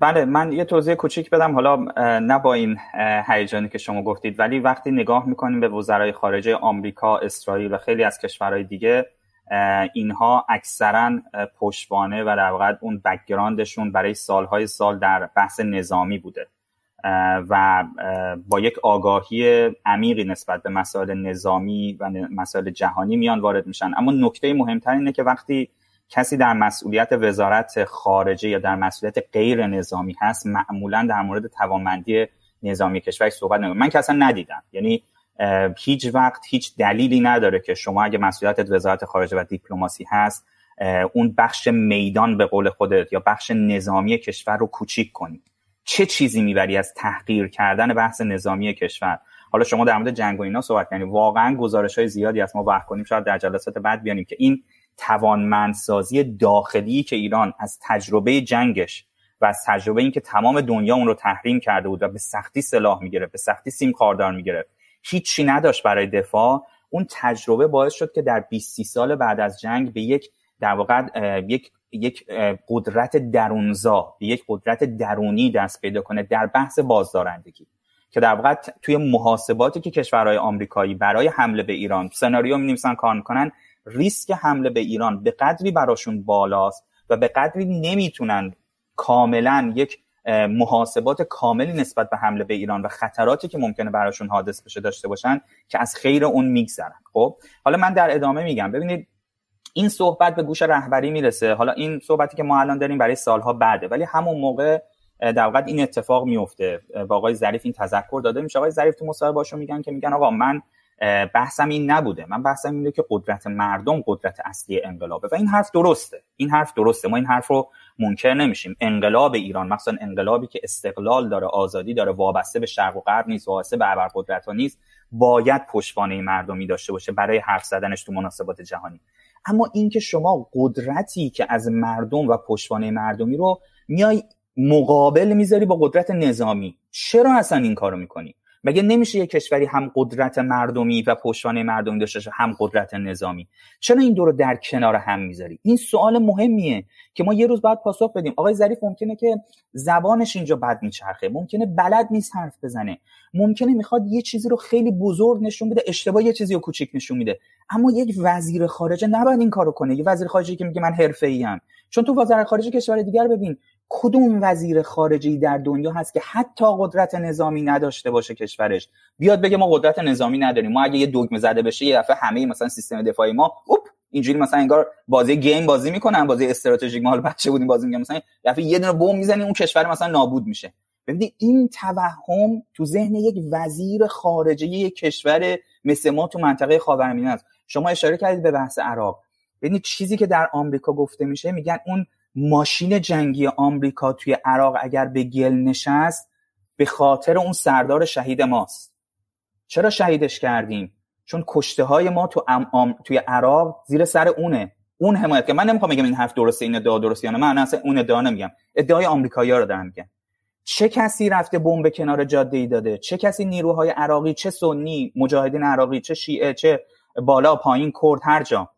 بله من یه توضیح کوچیک بدم. حالا نه با این هیجانی که شما گفتید ولی وقتی نگاه می‌کنیم به وزرای خارجه آمریکا، اسرائیل و خیلی از کشورهای دیگه اینها اکثرا پشتوانه و در واقع اون background شون برای سالهای سال در بحث نظامی بوده. و با یک آگاهی عمیقی نسبت به مسائل نظامی و مسائل جهانی میان وارد میشن. اما نکته مهمتر اینه که وقتی کسی در مسئولیت وزارت خارجه یا در مسئولیت غیر نظامی هست معمولا در مورد توانمندی نظامی کشور صحبت نمید. من که اصلا ندیدم. یعنی هیچ وقت هیچ دلیلی نداره که شما اگه مسئولیت وزارت خارجه و دیپلماسی هست اون بخش میدان به قول خودت یا بخش نظامی کشور رو کوچیک کنی. چه چیزی می‌بری از تحقیر کردن بحث نظامی کشور؟ حالا شما در مورد جنگ و اینا صحبت کنید واقعا گزارش های زیادی از ما وقت کنیم شاید در جلسات بعد بیانیم که این توانمندسازی داخلی که ایران از تجربه جنگش و از تجربه اینکه تمام دنیا اون رو تحریم کرده بود و به سختی سلاح می‌گرفت به سختی سیم خاردار می‌گرفت هیچی نداشت برای دفاع اون تجربه باعث شد که در 20 سال بعد از جنگ به یک در واقع یک یک قدرت درونزا به یک قدرت درونی دست پیدا کنه در بحث بازدارندگی که در واقع توی محاسباتی که کشورهای آمریکایی برای حمله به ایران سناریو می کار می‌کنن ریسک حمله به ایران به قدری براشون بالاست و به قدری نمی‌تونن کاملا یک محاسبات کاملی نسبت به حمله به ایران و خطراتی که ممکنه براشون حادث بشه داشته باشن که از خیر اون میگذرن. خب حالا من در ادامه میگم. ببینید این صحبت به گوش رهبری می‌رسه. حالا این صحبتی که ما الان داریم برای سالها بعده. ولی همون موقع در واقع این اتفاق میفته. با آقای ظریف این تذکر داده میشه. آقای ظریف تو مصاحبه میگن که میگن آقا من بحثم این نبوده. من بحثم اینه که قدرت مردم قدرت اصلی انقلابه و این حرف درسته. این حرف درسته. ما این حرف رو منکر نمیشیم. انقلاب ایران مثلا انقلابی که استقلال داره آزادی داره وابسته به شرق و غرب نیست وابسته به ابرقدرت ها نیست باید پشتوانه مردمی داشته باشه برای حرف زدنش تو مناسبات جهانی. اما اینکه شما قدرتی که از مردم و پشتوانه مردمی رو میای مقابل می‌ذاری با قدرت نظامی چرا اصلا این کارو می‌کنی؟ مگه نمیشه یه کشوری هم قدرت مردمی و پشتوانه مردمی داشته باشه هم قدرت نظامی؟ چرا این دو رو در کنار هم می‌ذاری؟ این سوال مهمیه که ما یه روز باید پاسخ بدیم. آقای ظریف ممکنه که زبانش اینجا بد میچرخه. ممکنه بلد نیست حرف بزنه. ممکنه می‌خواد یه چیزی رو خیلی بزرگ نشون بده اشتباه یه چیزی رو کوچیک نشون میده. اما یک وزیر خارجه نباید این کارو کنه. یه وزیر خارجه که میگه من حرفه‌ای چون تو وزارت خارجه کشور دیگر ببین کدوم وزیر خارجی در دنیا هست که حتی قدرت نظامی نداشته باشه کشورش؟ بیاد بگه ما قدرت نظامی نداریم. ما اگه یه دکمه زده بشه یه دفعه همه مثلا سیستم دفاعی ما اوپ اینجوری مثلا انگار بازی گیم بازی می‌کنن بازی استراتژیک ما حالا بچه بودیم بازی میگم مثلا دفعه یه دونه بم می‌زنی اون کشور مثلا نابود میشه. ببینید این توهم تو ذهن یک وزیر خارجه یک کشور مثل ما تو منطقه خاورمیانه است. شما اشاره کردید به بحث عراق. ببینید چیزی که در آمریکا گفته میشه میگن اون ماشین جنگی آمریکا توی عراق اگر به گل نشست به خاطر اون سردار شهید ماست. چرا شهیدش کردیم؟ چون کشته های ما تو ام توی عراق زیر سر اونه. اون حمایت که من نمی‌خوام بگم این حرف درسته این ادعا درسته یا من اصلا اون ادعا نمیگم. ادعای آمریکایی‌ها رو دارم میگم. چه کسی رفته بمب کنار جاده ای داده؟ چه کسی نیروهای عراقی چه سنی مجاهدین عراقی چه شیعه چه بالا پایین کرد هر جا.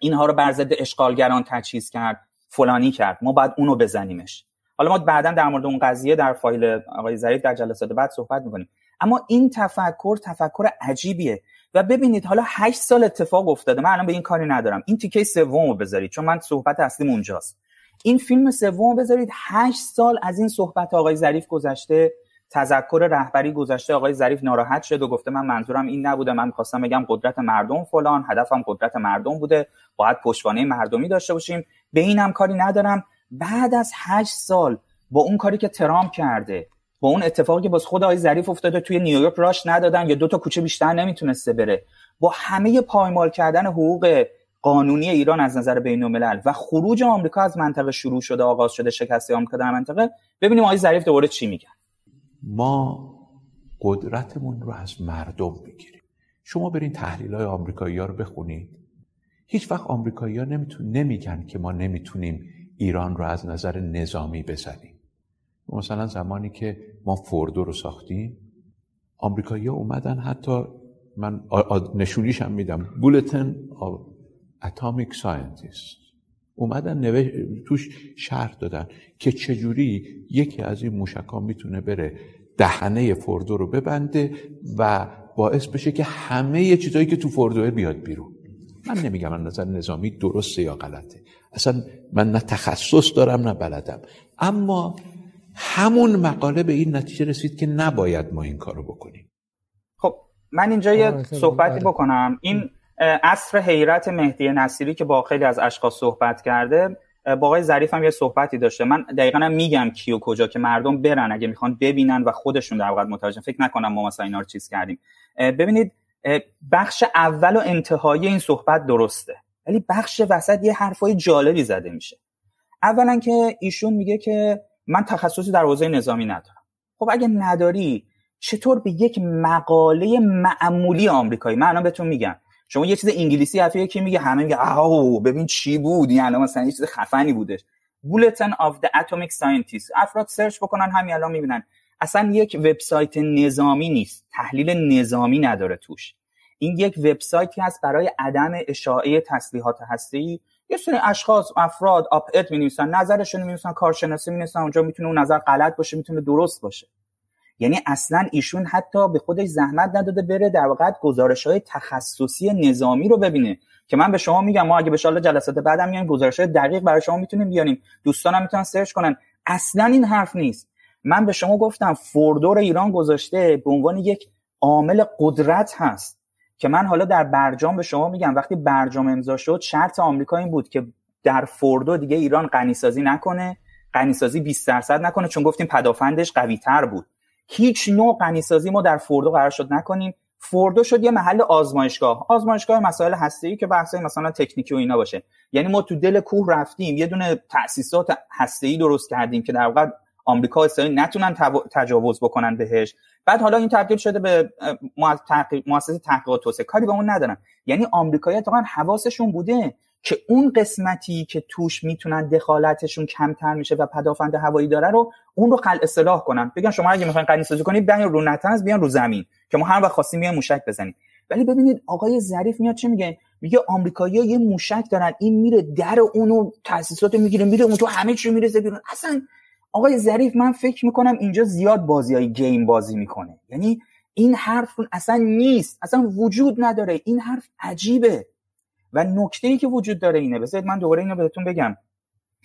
اینها رو بر ضد اشغالگران تجهیز کرد. فلانی کرد. ما باید اونو بزنیمش. حالا ما بعدا در مورد اون قضیه در فایل آقای ظریف در جلسات بعد صحبت می‌کنیم. اما این تفکر تفکر عجیبیه. و ببینید حالا هشت سال اتفاق افتاده. من الان به این کاری ندارم. این تیکه سوم رو بذارید چون من صحبت اصلیم اونجاست. این فیلم سوم بذارید. هشت سال از این صحبت آقای ظریف گذشته تذکر رهبری گذشته آقای ظریف ناراحت شد و گفته من منظورم این نبوده. من می‌خواستم بگم قدرت مردم فلان هدفم قدرت مردم بوده. باید پشتوانه مردمی داشته باشیم. به اینم کاری ندارم. بعد از هشت سال با اون کاری که ترامپ کرده با اون اتفاقی که باز خود آقای ظریف افتاده توی نیویورک راش ندادن یا دو تا کوچه بیشتر نمی‌تونسته بره. با همه پایمال کردن حقوق قانونی ایران از نظر بین الملل و خروج آمریکا از منطقه شروع شده آغاز شده شکست آمریکا در منطقه ببینیم آقای ظریف دوباره چی میگن ما قدرتمون رو از مردم بگیریم شما برین تحلیل های آمریکایی رو بخونید. هیچ وقت آمریکایی ها نمیتون نمیگن که ما نمی‌تونیم ایران رو از نظر نظامی بزنیم. مثلا زمانی که ما فوردو رو ساختیم آمریکایی ها اومدن حتی من نشونیش هم میدم. Bulletin Atomic Scientist اومدن نوش... توش شرح دادن که چجوری یکی از این موشک می‌تونه بره دهنه فردو رو ببنده و باعث بشه که همه چیزایی که تو فردوه بیاد بیرون. من نمیگم من نظر نظامی درسته یا غلطه. اصلا من نه تخصص دارم نه بلدم. اما همون مقاله به این نتیجه رسید که نباید ما این کارو بکنیم. خب من اینجا یه صحبتی بله. بکنم. این عصر حیرت مهدی نصیری که با خیلی از اشخاص صحبت کرده با آقای ظریف هم یه صحبتی داشته. من دقیقا هم میگم کی و کجا که مردم برن اگه می‌خوان ببینن و خودشون در واقع متوجه فکر نکنم ما مثلا اینا رو چیز کردیم. ببینید بخش اول و انتهایی این صحبت درسته. ولی بخش وسط یه حرفای جالبی زده میشه. اولا که ایشون میگه که من تخصصی در حوزه نظامی ندارم. خب اگه نداری چطور به یک مقاله معمولی آمریکایی من بهتون میگم شما یه چیز انگلیسی حرفی یکی میگه همه میگه او ببین چی بود؟ یعنی مثلا یه چیز خفنی بودش. Bulletin of the Atomic Scientist افراد search بکنن همین الان می‌بینن. اصلا یک وبسایت نظامی نیست. تحلیل نظامی نداره توش. این یک وبسایتی هست برای عدم اشاعه تسلیحات هسته‌ای. یه سری اشخاص افراد آپ ات می نویسن نظرشون می کارشناسی می نویسن اونجا می‌تونه اون نظر غلط باشه می‌تونه درست باشه. یعنی اصلا ایشون حتی به خودش زحمت نداده بره در واقع گزارش های تخصصی نظامی رو ببینه. که من به شما میگم ما اگه به شاء جلسات بعدم میایم گزارش های دقیق برای شما می‌تونیم بیاریم. دوستانم می‌تونن سرچ کنن. اصلا این حرف نیست. من به شما گفتم فوردور ایران گذاشته به عنوان یک عامل قدرت هست که من حالا در برجام به شما میگم. وقتی برجام امضا شد شرط آمریکا این بود که در فوردو دیگه ایران غنیسازی نکنه غنیسازی 20 درصد نکنه چون گفتیم پدافندش قوی تر بود. هیچ نوع غنیسازی ما در فوردو قرار شد نکنیم. فوردو شد یه محل آزمایشگاه. آزمایشگاه مسائل هسته‌ای که بحث مثلا تکنیکی و اینا باشه. یعنی ما تو دل کوه رفتیم یه دونه تأسیسات هسته‌ای درست کردیم که در واقع آمریکا اسرائیل نتونن تجاوز بکنن بهش. بعد حالا این تبدیل شده به مؤسسه تحقیقات توسعه. کاری به اون ندارن. یعنی آمریکایی‌ها واقعا حواسشون بوده که اون قسمتی که توش می‌تونن دخالتشون کمتر میشه و پدافند هوایی داره رو اون رو قل اصلاح کنن. بگن شما اگه می‌خواین غنی سازی کنید بیان رو نتنز بیان رو زمین. که ما هر وقت خواستیم میان موشک بزنیم. ولی ببینید آقای ظریف میاد چه میگه؟ میگه آمریکایی‌ها یه موشک دارن. این میره در اونو تاسیسات می‌گیره میره اون تو همه چی می‌رسه بیرون. اصلا آقای ظریف من فکر می‌کنم اینجا زیاد بازی های گیم بازی می‌کنه. یعنی این حرف اصلا نیست. اصلا وجود نداره. این حرف عجیبه. و نکته ای که وجود داره اینه. بذارید من دوباره اینو بهتون بگم.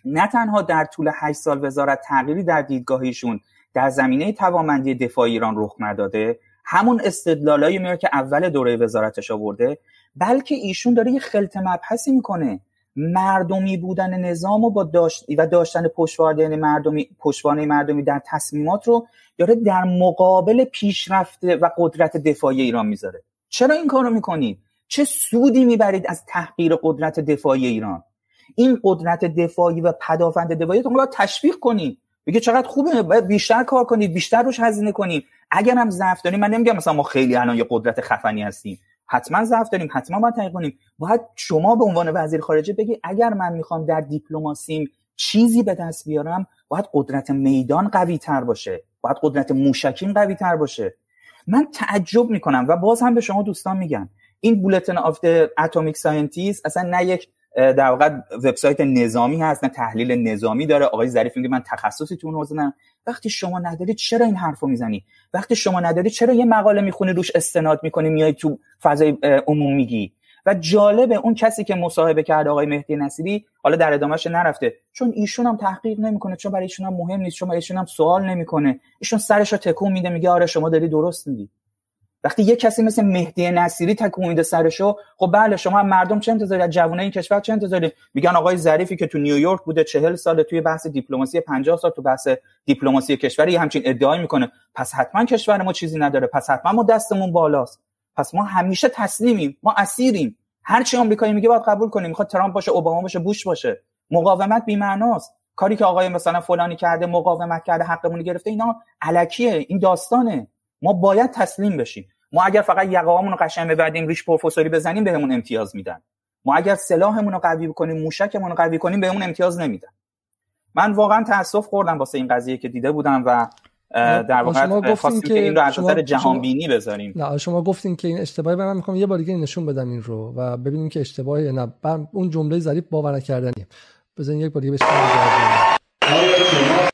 نه تنها در طول 8 سال وزارت تغییری در دیدگاهیشون در زمینه توانمندی دفاع ایران رخ نداده همون استدلالایی میاره که اول دوره وزارتش آورده بلکه ایشون داره یه خلط مبحثی می‌کنه. مردمی بودن نظام و با داشت و داشتن پشتوانه مردمی پشتوانه مردمی در تصمیمات رو داره در مقابل پیشرفت و قدرت دفاعی ایران می‌ذاره. چرا این کارو می‌کنید چه سودی می‌برید از تحقیر قدرت دفاعی ایران؟ این قدرت دفاعی و پدافند دفاعی رو تشویق کنید بگه چقدر خوبه باید بیشتر کار کنید بیشتر روش هزینه کنید اگر هم ضعف داریم من نمیگم مثلا ما خیلی الان یه قدرت خفنی هستیم. حتما ضعف داریم حتما باید تحقیق کنیم. باید شما به عنوان وزیر خارجه بگی اگر من می‌خوام در دیپلماسیم چیزی به دست بیارم باید قدرت میدان قوی تر باشه. باید قدرت موشکیم قوی تر باشه. من تعجب می‌کنم و باز هم به شما دوستان میگم. این Bulletin of the Atomic Scientist اصلا نه یک در واقع وبسایت نظامی هست نه تحلیل نظامی داره. آقای ظریف میگه من تخصصی تو اون وقتی شما نداری چرا این حرفو می‌زنی؟ وقتی شما نداری چرا یه مقاله می‌خونی روش استناد می‌کنی میای تو فضای عموم میگی؟ و جالب اون کسی که مصاحبه کرده آقای مهدی نصیری حالا در ادامهش نرفته. چون ایشون هم تحقیق نمی‌کنه چون برای ایشون هم مهم نیست چون برای ایشون هم سوال نمی‌کنه. ایشون سرش رو تکون میده میگه آره شما داری درست میگی. وقتی یه کسی مثل مهدی نصیری تکون میده سرشو خب بله شما مردم چه انتظاری؟ از جوانای این کشور چه انتظاری؟ میگن آقای ظریفی که تو نیویورک بوده چهل سال توی بحث دیپلماسی 50 سال تو بحث دیپلماسی کشوری همچین ادعایی می‌کنه. پس حتما کشور ما چیزی نداره. پس حتما ما دستمون بالاست. پس ما همیشه تسلیمیم. ما اسیریم. هر چی آمریکایی میگه باید قبول کنیم. می‌خواد ترامپ باشه اوباما باشه بوش باشه. مقاومت بی معناست کاری که آقای مثلا فلانی کرده مقاومت کرده حقمون گرفته اینا علکیه. این داستانه. ما باید تسلیم بشیم. ما اگر فقط یقامون رو قشنگ ببندیم ریش پروفسوری بزنیم بهمون امتیاز میدن. ما اگر سلاحمون رو قوی بکنیم موشکمون رو قوی کنیم بهمون امتیاز نمیدن. من واقعا تاسف خوردم واسه این قضیه که دیده بودم و در واقع خواستیم که این رو از نظر جهان بینی بذاریم. نه شما گفتین که این اشتباهی به من می‌خوام یه بار دیگه نشون بدم این رو و ببینیم که اشتباهی نه. اون جمله ظریف باور نکردنیه بزنین یک بار دیگه بهش آیا شما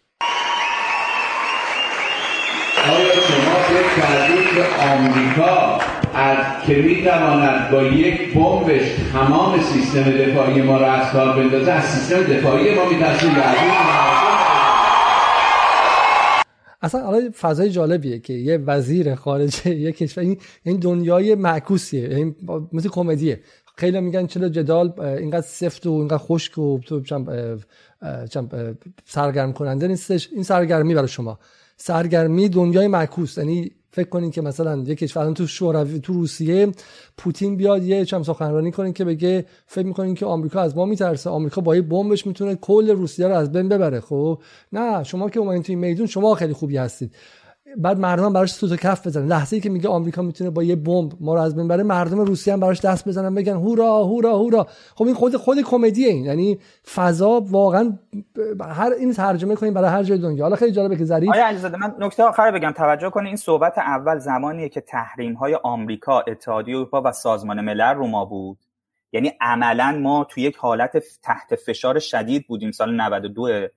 آیا شما فکر کردید که آمریکا از که می‌تواند با یک بمبش تمام سیستم دفاعی ما را از کار بندازه از سیستم دفاعی ما میترسه اصلا حالا فضای جالبیه که یه وزیر خارجه یه کشور این دنیای معکوسیه این مثل کمدیه. خیلی میگن چرا جدال اینقدر سفت و اینقدر خشک و تو سرگرم کننده نیستش. این سرگرمی برای شما. سرگرمی دنیای معکوس. یعنی فکر کنین که مثلا یک کشور تو شوروی تو روسیه پوتین بیاد یه چم سخنرانی کنین که بگه فکر می‌کنین که آمریکا از ما میترسه. آمریکا با یه بمبش می‌تونه کل روسیه رو از بین ببره خب؟ نه شما که اومدین توی میدون شما خیلی خوبی هستید. بعد مردم براش سوت کف بزنن. لحظه ای که میگه آمریکا می‌تونه با یه بمب ما رو از بین بره مردم روسیه هم براش دست بزنن بگن هورا هورا هورا. خب این خود خود کمدیه این. یعنی فضا واقعا هر این ترجمه کنیم برای هر جای دنیا. حالا خیلی جالبه که ظریف آیا علیزاده من نکته آخر بگم. توجه کنید این صحبت اول زمانیه که تحریم های آمریکا اتحادیه اروپا و سازمان ملل رو ما بود. یعنی عملا ما تو یک حالت تحت فشار شدید بودیم سال 92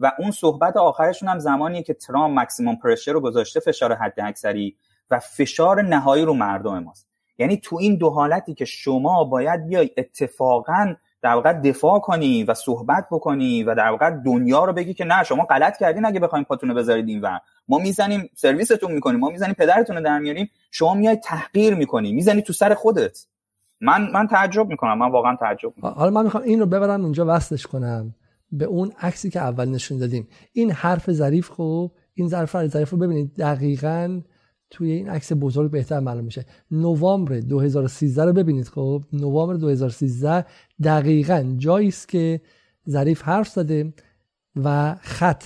و اون صحبت آخرشون هم زمانیه که ترامپ مکسیموم پرشر رو گذاشته فشار حد اکثری و فشار نهایی رو مردم ماست. یعنی تو این دو حالتی که شما باید بیای اتفاقا در واقع دفاع کنی و صحبت بکنی و در واقع دنیا رو بگی که نه شما غلط کردین اگه بخوایم پاتون رو بذارید و ما می‌زنیم سرویستون می‌کنیم ما می‌زنیم پدرتون رو در میاریم شما میای تحقیر می‌کنی می‌زنی تو سر خودت. من من تعجب می‌کنم من واقعا تعجب می‌کنم. حالا من می‌خوام این رو ببرم اونجا وصلش کنم. به اون عکسی که اول نشون دادیم. این حرف ظریف خب این ظرف ظریف رو ببینید. دقیقا توی این عکس بزرگ بهتر معلوم میشه. نوامبر 2013 رو ببینید خب نوامبر 2013 دقیقا جایی است که ظریف حرف زده و خط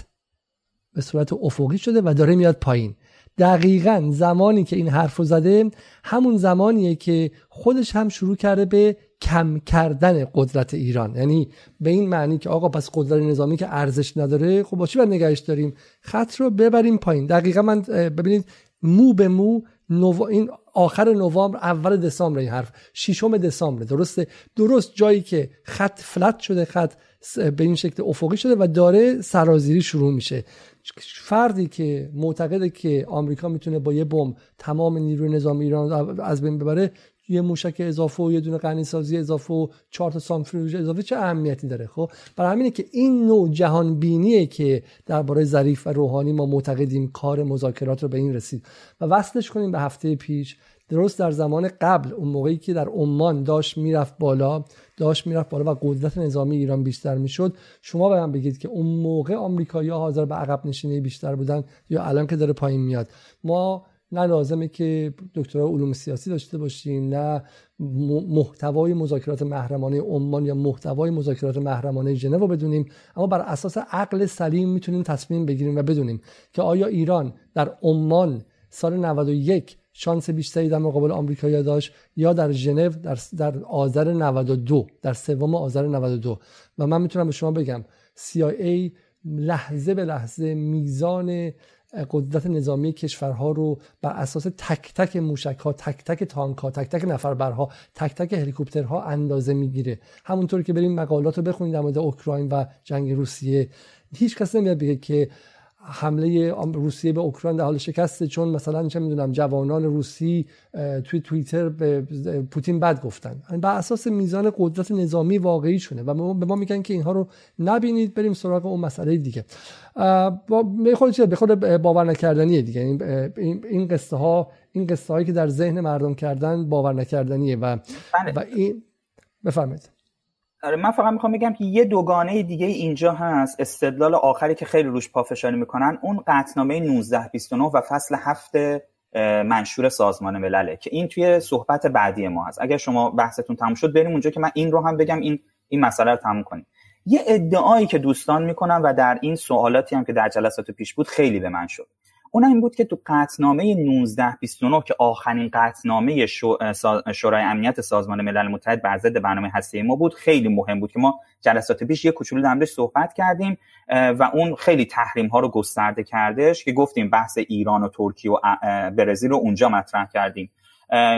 به صورت افقی شده و داره میاد پایین. دقیقا زمانی که این حرف رو زده همون زمانیه که خودش هم شروع کرده به کم کردن قدرت ایران. یعنی به این معنی که آقا پس قدرت نظامی که ارزش نداره خب با چی باید نگهش داریم؟ خط رو ببریم پایین. دقیقا من ببینید مو به مو نو... این آخر نوامبر اول دسامبر این حرف ششم دسامبر. درسته؟ درست جایی که خط فلت شده خط به این شکل افقی شده و داره سرازیری شروع میشه. فردی که معتقده که آمریکا می‌تونه با یه بمب تمام نیروی نظامی ایران از بین ببره یه موشک اضافه و یه دونه غنی سازی اضافه و چهار تا سانتریفیوژ اضافه چه اهمیتی داره خب؟ برای همینه که این نوع جهان بینیه که درباره ظریف و روحانی ما معتقدیم کار مذاکرات رو به این رسید. و وصلش کنیم به هفته پیش. درست در زمان قبل اون موقعی که در عمان داشت می‌رفت بالا داشت می‌رفت بالا و قدرت نظامی ایران بیشتر می‌شد. شما به من بگید که اون موقع آمریکایی‌ها حاضر به عقب نشینی بیشتر بودن یا الان که داره پایین میاد. ما نه لازمه که دکترا علوم سیاسی داشته باشیم نه محتوای مذاکرات محرمانه عمان یا محتوای مذاکرات محرمانه ژنو بدونیم. اما بر اساس عقل سلیم می‌تونیم تصمیم بگیریم و بدونیم که آیا ایران در عمان سال 91 شانس بیشتری در مقابل آمریکا داشت یا در ژنو در در آذر 92 در سوم آذر 92 و من می‌تونم به شما بگم CIA لحظه به لحظه میزان قدرت نظامی کشورها رو بر اساس تک تک موشک ها تک تک تانک ها تک تک نفربرها تک تک هلیکوپترها اندازه می‌گیره. همونطور که بریم مقالات رو بخونید در مورد اوکراین و جنگ روسیه هیچ کس نمیاد بگه که حمله روسیه به اوکراین در حال شکسته چون مثلا چه می‌دونم جوانان روسی توی توییتر به پوتین بد گفتن. بر اساس میزان قدرت نظامی واقعی شونه و به ما میگن که اینها رو نبینید بریم سراغ اون مسئله دیگه. به خود باور نکردنیه دیگه. این قصه ها این قصه هایی که در ذهن مردم کردن باور نکردنیه و بله. و این بفرمایید. آره من فقط می‌خوام بگم که یه دوگانه دیگه اینجا هست استدلال آخری که خیلی روش پافشاری می‌کنن اون قطنامه 1929 و فصل هفت منشور سازمان ملله که این توی صحبت بعدی ما هست. اگر شما بحثتون تموم شد بریم اونجا که من این رو هم بگم این این مسئله رو تموم کنیم. یه ادعایی که دوستان می‌کنن و در این سوالاتی هم که در جلسات پیش بود خیلی به من شد. اون این بود که تو قطنامه 1929 که آخرین قطنامه شورای امنیت سازمان ملل متحد بر ضد برنامه هسته ما بود خیلی مهم بود که ما جلسات پیش یه کوچولو در صحبت کردیم و اون خیلی تحریم ها رو گسترده کردش که گفتیم بحث ایران و ترکیه و برزیل رو اونجا مطرح کردیم.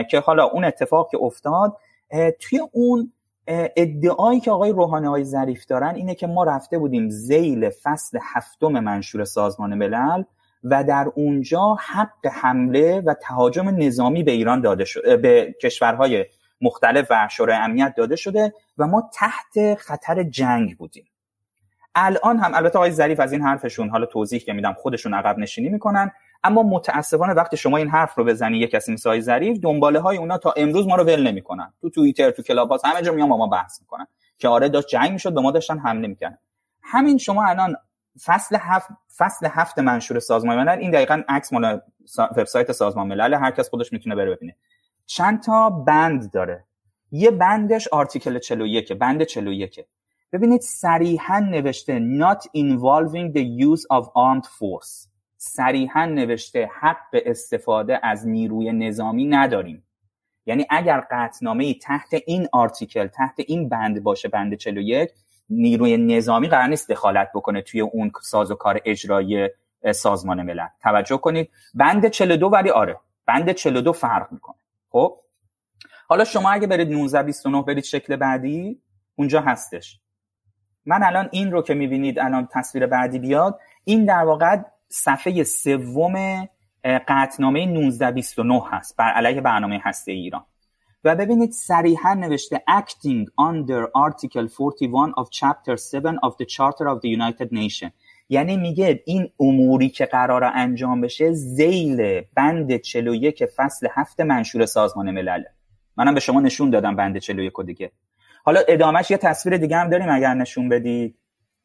که حالا اون اتفاق که افتاد توی اون ادعایی که آقای روحانی های ظریف دارن اینه که ما رفته بودیم زیل فصل هفتم منشور سازمان ملل و در اونجا حق حمله و تهاجم نظامی به ایران داده شده به کشورهای مختلف و شورای امنیت داده شده و ما تحت خطر جنگ بودیم. الان هم البته آقای ظریف از این حرفشون حالا توضیح که میدم خودشون عقب نشینی می‌کنن اما متاسفانه وقتی شما این حرف رو بزنی یک کسی مثل ظریف دنباله های اونا تا امروز ما رو ول نمی‌کنن. تو توییتر تو کلاب همه جا میان با ما بحث می‌کنن. که آره داشت جنگ می‌شد به ما داشتن حمله می‌کنن همین شما الان فصل هفت فصل هفت منشور سازمان ملل این دقیقا عکس مال وبسایت سازمان ملل هر کس خودش می‌تونه بره ببینه. چند تا بند داره. یه بندش آرتیکل 41 بند 41 ببینید صریحا نوشته not involving the use of armed force. صریحا نوشته حق استفاده از نیروی نظامی نداریم. یعنی اگر قطنامه تحت این آرتیکل تحت این بند باشه بند 41 نیروی نظامی قرار نیست دخالت بکنه توی اون ساز و کار اجرایی سازمان ملل. توجه کنید. بند 42 ولی آره. بند 42 فرق می‌کنه. خب؟ حالا شما اگه برید 1929 برید شکل بعدی اونجا هستش. من الان این رو که می‌بینید الان تصویر بعدی بیاد این در واقع صفحه سوم قطنامه 1929 هست. بر علیه برنامه هسته ایران. و ببینید صریحا نوشته acting under article 41 of chapter 7 of the charter of the United Nations. یعنی میگه این اموری که قرار انجام بشه زیل بند 41 فصل هفت منشور سازمان ملل. منم به شما نشون دادم بند 41 دیگه. حالا ادامهش یه تصویر دیگه هم داریم اگر نشون بدی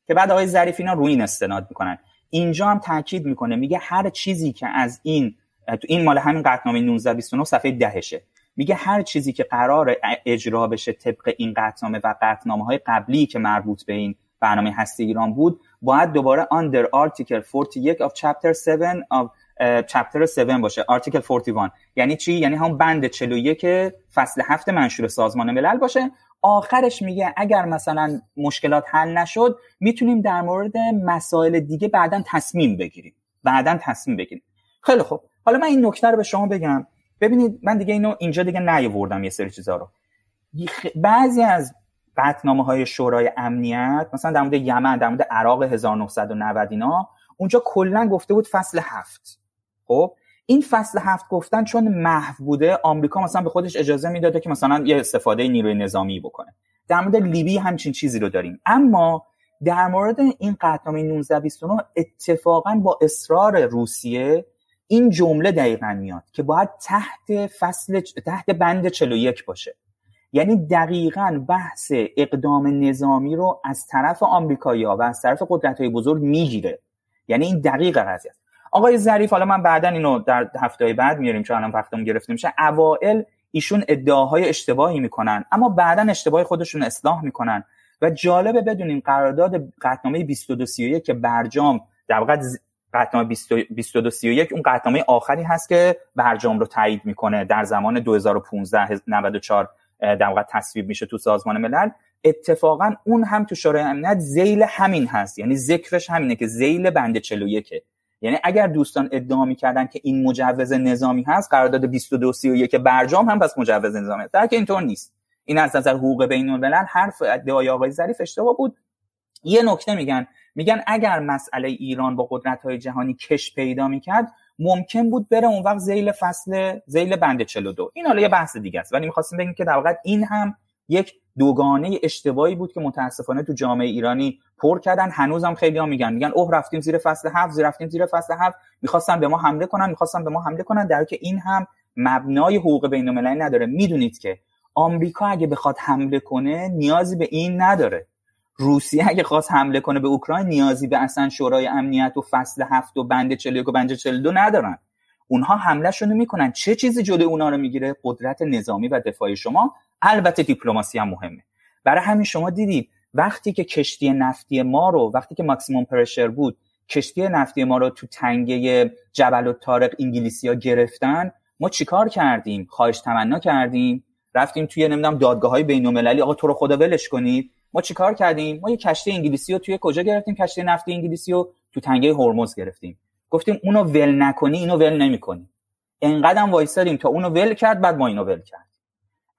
که بعد آقای ظریف اینا روی این استناد می‌کنن. اینجا هم تاکید می‌کنه میگه هر چیزی که از این تو این مال همین قطعنامه 1929 صفحه دهشه. میگه هر چیزی که قرار اجرا بشه طبق این قطنامه و قطنامه های قبلی که مربوط به این برنامه هستی ایران بود باید دوباره under article 41 of chapter 7 of chapter 7 باشه. Article 41 یعنی چی؟ یعنی هم بند 41 فصل هفت منشور سازمان ملل باشه. آخرش میگه اگر مثلا مشکلات حل نشد می‌تونیم در مورد مسائل دیگه بعدا تصمیم بگیریم. بعدا تصمیم بگیریم. خیلی خوب. حالا من این نکته رو به شما بگم. ببینید من دیگه اینو اینجا دیگه نیاوردم یه سری چیزا رو. بعضی از قطنامه های شورای امنیت مثلا در مورد یمن در مورد عراق 1990 اینا اونجا کلا گفته بود فصل هفت. خب؟ این فصل هفت گفتن چون محو بوده آمریکا مثلا به خودش اجازه می‌داده که مثلا یه استفاده نیروی نظامی بکنه. در مورد لیبی همچین چیزی رو داریم. اما در مورد این قطعنامه 1929 اتفاقا با اصرار روسیه این جمله دقیقا میاد که باید تحت فصل تحت بند 41 باشه. یعنی دقیقا بحث اقدام نظامی رو از طرف آمریکایی‌ها و از طرف قدرت های بزرگ می‌گیره. یعنی این دقیق قضیه است. آقای ظریف حالا من بعدا اینو در هفته بعد میاریم چون الان وقتمون گرفته میشه. اوائل ایشون ادعاهای اشتباهی می‌کنن اما بعدا اشتباه خودشون اصلاح می‌کنن. و جالبه بدونیم قرارداد قطعنامه 2231 که برجام در واقع قطعنامه 2231 اون قطعنامه آخری هست که برجام رو تایید می‌کنه در زمان 2015 94 در واقع تصویب میشه تو سازمان ملل. اتفاقا اون هم تو شورای امنیت زیل همین هست. یعنی ذکرش همینه که زیل بند 41 یعنی اگر دوستان ادعا می‌کردن که این مجوز نظامی هست قرارداد 2231 برجام هم پس مجوز نظامی هست. در که اینطور نیست. این از نظر حقوق بین الملل حرف ادعای آقای ظریف اشتباه بود. یه نکته میگن میگن اگر مسئله ایران با قدرت های جهانی کش پیدا می‌کرد ممکن بود بره اون وقت زیل فصل زیل بند 42 این حالا یه بحث دیگه است ولی می‌خواستیم بگیم که در واقع این هم یک دوگانه اشتباهی بود که متاسفانه تو جامعه ایرانی پر کردن. هنوزم خیلی ها میگن میگن اوه رفتیم زیر فصل هفت زیر رفتیم زیر فصل هفت. می‌خواستن به ما حمله کنن می‌خواستن به ما حمله کنن. در که این هم مبنای حقوق بین المللی نداره. می‌دونید که آمریکا اگه بخواد حمله کنه نیازی به این نداره. روسیه اگه خواست حمله کنه به اوکراین نیازی به اصلا شورای امنیت و فصل هفت و بند 41 و بند 42 ندارن. اونها حملهشون می‌کنن چه چیزی جلوی اونا رو می‌گیره؟ قدرت نظامی و دفاعی شما. البته دیپلماسی هم مهمه. برای همین شما دیدید وقتی که کشتی نفتی ما رو وقتی که ماکسیموم پرشر بود کشتی نفتی ما رو تو تنگه جبل و تارق انگلیسی ها گرفتن ما چیکار کردیم؟ خواهش تمنا کردیم. رفتیم توی نمی‌دونم دادگاه های بین المللی آقا تو رو خدا ولش کنید. ما چیکار کردیم؟ ما یه کشتی انگلیسی رو توی کجا گرفتیم؟ کشتی نفتی انگلیسی رو تو تنگه هرمز گرفتیم. گفتیم اونو ول نکنی اینو ول نمی‌کنی. انقدرم وایسادیم تا اونو ول کرد بعد ما اینو ول کرد.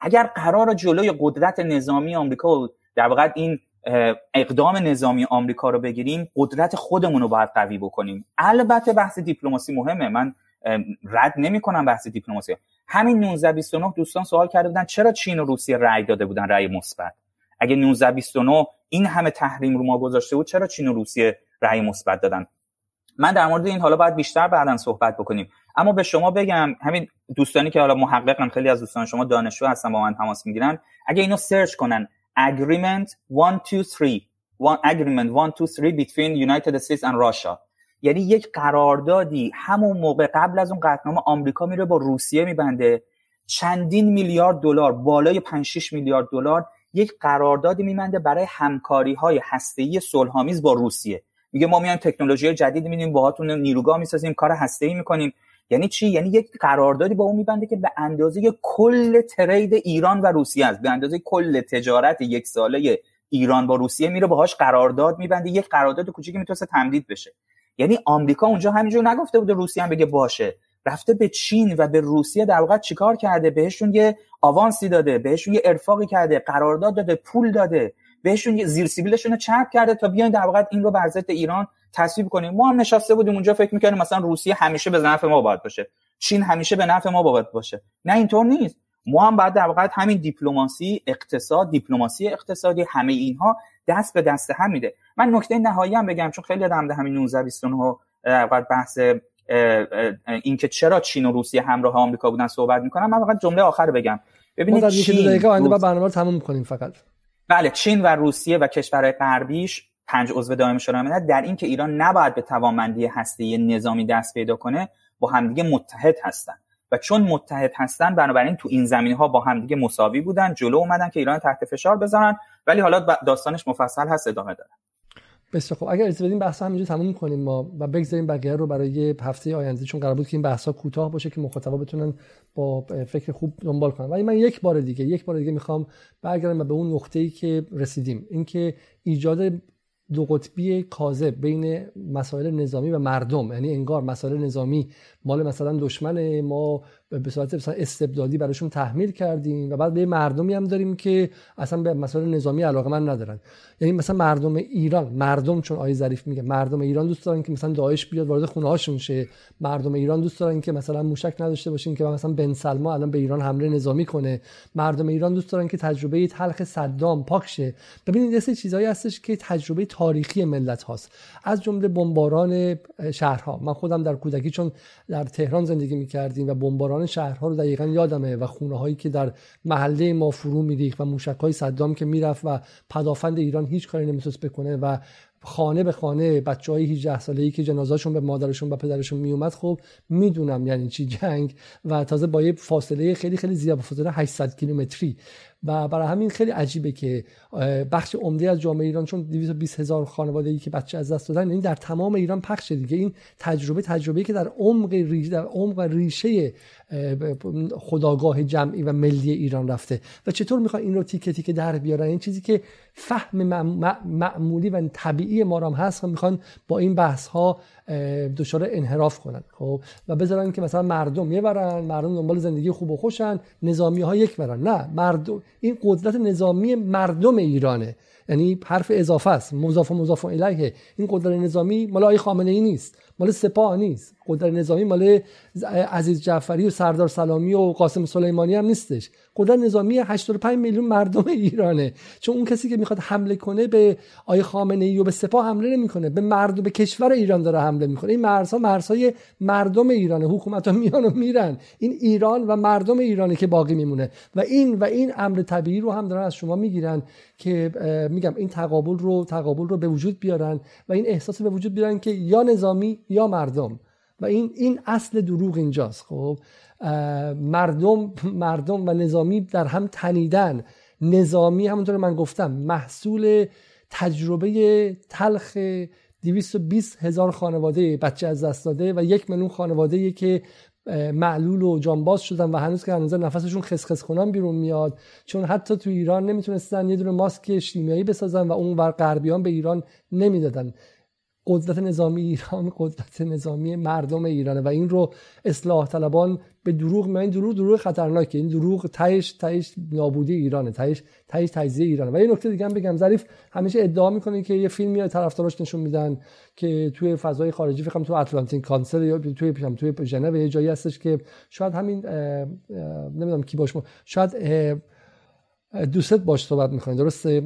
اگر قرار جلوی قدرت نظامی آمریکا و در واقع این اقدام نظامی آمریکا رو بگیریم قدرت خودمون رو باید قوی بکنیم. البته بحث دیپلماسی مهمه. من رد نمی کنم بحث دیپلماسی. همین 1929 دوستان سوال کرده بودن چرا چین و روسیه رأی داده بودن رأی مثبت؟ اگه 1929 این همه تحریم رو ما گذاشته بود چرا چین و روسیه رأی مثبت دادن؟ من در مورد این حالا باید بیشتر بعدا صحبت بکنیم. اما به شما بگم همین دوستانی که حالا محققن خیلی از دوستان شما دانشجو هستن با من تماس می‌گیرن. اگه اینو سرچ کنن agreement 123 agreement 123 between United States and Russia. یعنی یک قراردادی همون موقع قبل از اون قطعنامه آمریکا میره با روسیه میبنده. چندین میلیارد دلار بالای 5 6 میلیارد دلار یک قراردادی میبنده برای همکاری های هسته‌ای صلحآمیز با روسیه. میگه ما میایم تکنولوژی جدید میدیم باهاتون نیروگاه می‌سازیم کار هسته‌ای می‌کنیم. یعنی چی؟ یعنی یک قراردادی با اون میبنده که به اندازه کل ترید ایران و روسیه است. به اندازه کل تجارت یک ساله ایران با روسیه میره باهاش قرارداد میبنده. یک قرارداد کوچیکی می‌تونه تمدید بشه. یعنی آمریکا اونجا همینجور نگفته بوده روسیه هم بگه باشه. رفته به چین و به روسیه در واقع چیکار کرده؟ بهشون یه آوانسی داده بهشون یه ارفاقی کرده قرارداد داده پول داده بهشون یه زیر سیبیلشون رو چرب کرده تا بیاین در واقع این رو بر ایران تصویب کنیم. ما هم نشسته بودیم اونجا فکر می‌کنیم مثلا روسیه همیشه به نفع ما باید باشه. چین همیشه به نفع ما باید باشه. نه اینطور نیست. ما هم بعد در واقع همین دیپلماسی اقتصاد دیپلماسی اقتصادی همه اینها دست به دست هم میده. من نکته نهایی هم بگم چون خیلی در همین 19 29 در بحث اینکه چرا چین و روسیه همراه آمریکا بودن صحبت می‌کنم من فقط جمله آخر بگم. ببینید چین دقیقه آینده برنامه رو تموم کنیم فقط. بله چین و روسیه و کشورهای غربیش پنج عضو دائم شورای ملل در اینکه ایران نباید به توانمندی هسته نظامی دست پیدا کنه با همدیگه متحد هستن. و چون متحد هستن بنابراین تو این زمینه ها با همدیگه مساوی بودن جلو اومدن که ایران تحت فشار بذارن ولی حالا داستانش مفصل هست ادامه داره. بسیار خب اگر اجازه بدیم بحث همینجا تموم کنیم ما و بگذاریم بقیه رو برای هفته آینده چون قرار بود که این بحث ها کوتاه باشه که مخاطبا بتونن با فکر خوب دنبال کنن. ولی من یک بار دیگه یک بار دیگه می‌خوام برگردم به اون نقطه‌ای که رسیدیم. اینکه ایجاد دو قطبی کاذب بین مسائل نظامی و مردم یعنی انگار مسائل نظامی مال مثلا دشمن ما به صورت استبدادی براشون تحمیل کردیم و بعد به مردمی هم داریم که اصلا به مسائل نظامی علاقه من ندارن. یعنی مثلا مردم ایران مردم چون آیه ظریف میگه مردم ایران دوست دارن که مثلا داعش بیاد وارد خونه هاشون شه. مردم ایران دوست دارن که مثلا موشک نداشته باشین که مثلا بن سلما الان به ایران حمله نظامی کنه. مردم ایران دوست دارن که تجربه تلخ صدام پاک شه. ببینید یه چیزایی هستش که تجربه تاریخی ملت هاست. از جمله بمباران شهرها. من خودم در کودکی چون تهران زندگی می‌کردیم و بمباران شهرها رو دقیقا یادمه و خونه هایی که در محله ما فرو میریخت و موشک های صدام که می‌رفت و پدافند ایران هیچ کاری نمی‌تونست بکنه و خانه به خانه بچه های 18 ساله ای که جنازهشون به مادرشون و پدرشون میومد خب می‌دونم یعنی چی جنگ و تازه با یه فاصله خیلی خیلی زیاد فاصله 800 کیلومتری. و برای همین خیلی عجیبه که بخش عمده از جامعه ایران چون 220 هزار خانواده ای که بچه از دست دادن این در تمام ایران پخش دیگه. این تجربه تجربه که در عمق ریشه در عمق ریشه خداگاه جمعی و ملی ایران رفته. و چطور می‌خوان این رو تیکه تیکه در بیارن؟ این چیزی که فهم معمولی و طبیعی ما هم هست می‌خوان با این بحث ها دچار انحراف کنن خب؟ و بذارن که مثلا مردم یه برن مردم دنبال زندگی خوب و خوشن نظامی ها یک برن. نه مردم این قدرت نظامی مردم ایرانه. یعنی حرف اضافه است. مضاف و مضاف الیه. این قدرت نظامی مال آقای خامنه ای نیست. مال سپاه نیست. قدرت نظامی مال عزیز جعفری و سردار سلامی و قاسم سلیمانی هم نیستش. قدرت نظامی 85 میلیون مردم ایرانه. چون اون کسی که می‌خواد حمله کنه به آی خامنه ای و به سپاه حمله نمی‌کنه به مردم به کشور ایران داره حمله می‌کنه. این مرزها مرزهای مردم ایرانه حکومت ها میان و میرن. این ایران و مردم ایرانه که باقی میمونه. و این و این امر طبیعی رو هم دارن از شما می‌گیرن که میگم این تقابل رو تقابل رو به وجود بیارن و این احساس به وجود بیارن که یا نظامی یا مردم. و این این اصل دروغ اینجاست خب؟ مردم مردم و نظامی در هم تنیدن. نظامی همونطور من گفتم محصول تجربه تلخ 220 هزار خانواده بچه از دست داده و یک میلیون خانواده که معلول و جانباز شدن و هنوز که هنوز نفسشون خسخس کنان بیرون میاد. چون حتی تو ایران نمی‌تونستن یه دونه ماسک شیمیایی بسازن و اون ور غربیان به ایران نمی‌دادن. قدرت نظامی ایران قدرت نظامی مردم ایرانه و این رو اصلاح طلبان به دروغ من این دروغ دروغ خطرناکه. این دروغ تهش تهش نابودی ایرانه تهش تهش تجزیه ایرانه. و یه نکته دیگه هم بگم ظریف همیشه ادعا می‌کنه که یه فیلمی طرفداراش نشون میدن که توی فضای خارجی فکر تو اتلانتیک کانسل یا توی پیشم توی ژنو یه جایی هستش که شاید همین نمی‌دونم کی باش شاید دوست باش صحبت می‌کنه. درسته؟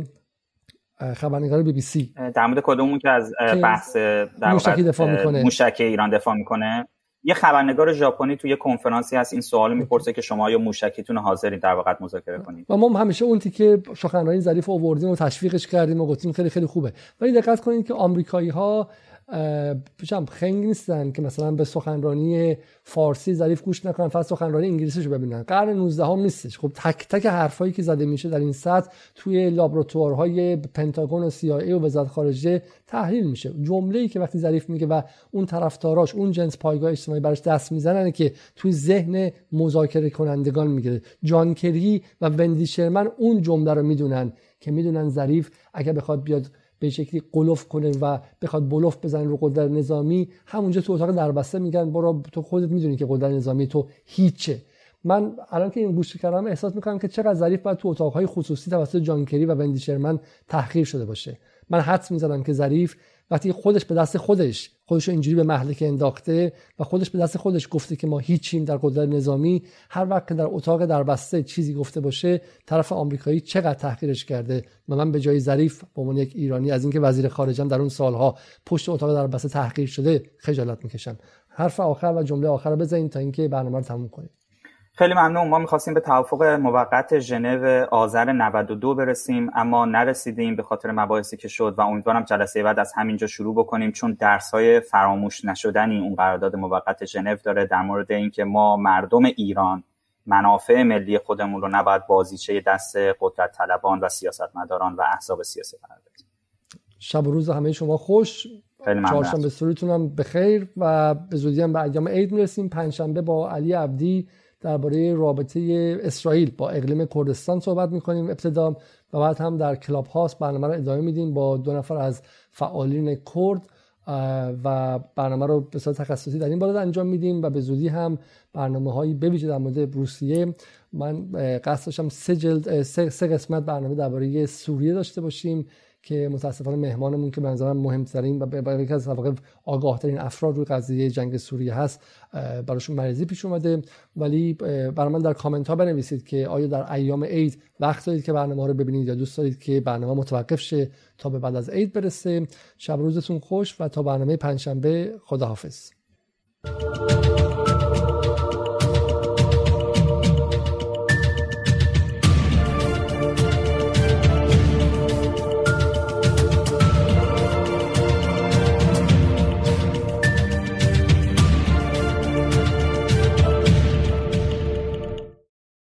خبرنگار بی بی سی. در مورد کدومون که از بحث در موشکی دفاع می‌کنه. موشک ایران دفاع می‌کنه. یه خبرنگار ژاپنی توی کنفرانسی هست این سوال می‌پرسه که شما یا موشکیتون حاضرین در واقع مذاکره کنید. و ما همیشه اون تیکه سخنرانی ظریف آوردیم و تشویقش کردیم و گفتیم خیلی خیلی خوبه. ولی دقت کنید که آمریکایی ها خنگ نیستن که مثلا به سخنرانی فارسی ظریف گوش نکنن فقط سخنرانی انگلیسیشو ببینن. قرن 19 هم نیستش. خب تک تک حرفایی که زده میشه در این سطح توی لابراتوارهای پنتاگون و CIA و وزارت خارجه تحلیل میشه. جمله ای که وقتی ظریف میگه و اون طرفداراش اون جنس پایگاه اجتماعی براش دست می‌زنن که توی ذهن مذاکره کنندگان می‌گیره جان کری و وندی شرمن اون جمله رو می‌دونن که می‌دونن ظریف اگر بخواد بیاد به شکلی قلوف کنه و بخواد بلوف بزنه رو قدرت نظامی همونجا تو اتاق دربسته میگن برو تو خودت می‌دونی که قدرت نظامی تو هیچه. من الان که این گوش کردم احساس می‌کنم که چقدر ظریف باید تو اتاقهای خصوصی توسط جانکری و وندی شرمن تحقیر شده باشه. من حدس می‌زنم که ظریف وقتی خودش به دست خودش خودش اینجوری به محلکه انداخته و خودش به دست خودش گفته که ما هیچیم در قدرت نظامی هر وقت که در اتاق در بسته چیزی گفته باشه طرف آمریکایی چقدر تحقیرش کرده؟ و من به جای ظریف به عنوان یک ایرانی از اینکه وزیر خارجم در اون سالها پشت اتاق در بسته تحقیر شده خجالت می‌کشم حرف آخر و جمله آخر رو بزنید تا اینکه برنامه رو تموم کنیم. خیلی ممنون. ما می‌خواستیم به توافق موقت ژنو آذر 92 برسیم اما نرسیدیم به خاطر مباحثی که شد و امیدوارم جلسه بعد از همینجا شروع بکنیم چون درس های فراموش نشدنی اون قرارداد موقت ژنو داره در مورد اینکه ما مردم ایران منافع ملی خودمون رو نباید بازیچه دست قدرت طلبان و سیاستمداران و احزاب سیاسی قرار بدیم. شب و روز همه شما خوش. چهارشنبه سوریتون هم بخیر و به زودی هم به ایام عید می‌رسیم. پنجشنبه با علی عبدی درباره رابطه اسرائیل با اقلیم کردستان صحبت می‌کنیم ابتدا. و بعد هم در کلاب هاست برنامه رو ادامه میدیم با دو نفر از فعالین کرد و برنامه رو به صورت تخصصی در این باره انجام میدیم و به زودی هم برنامه هایی بویژه در مورد روسیه. من قصد داشتم سه جلد سه قسمت برنامه درباره سوریه داشته باشیم. که متاسفانه مهمانمون که منظرم مهمترین و یکی از واقع آگاهترین افراد روی قضیه جنگ سوریه هست براشون مریضی پیش اومده. ولی برای من در کامنت ها بنویسید که آیا در ایام عید وقت دارید که برنامه رو ببینید یا دوست دارید که برنامه متوقف شه تا به بعد از عید برسه. شب روزتون خوش و تا برنامه پنجشنبه خداحافظ.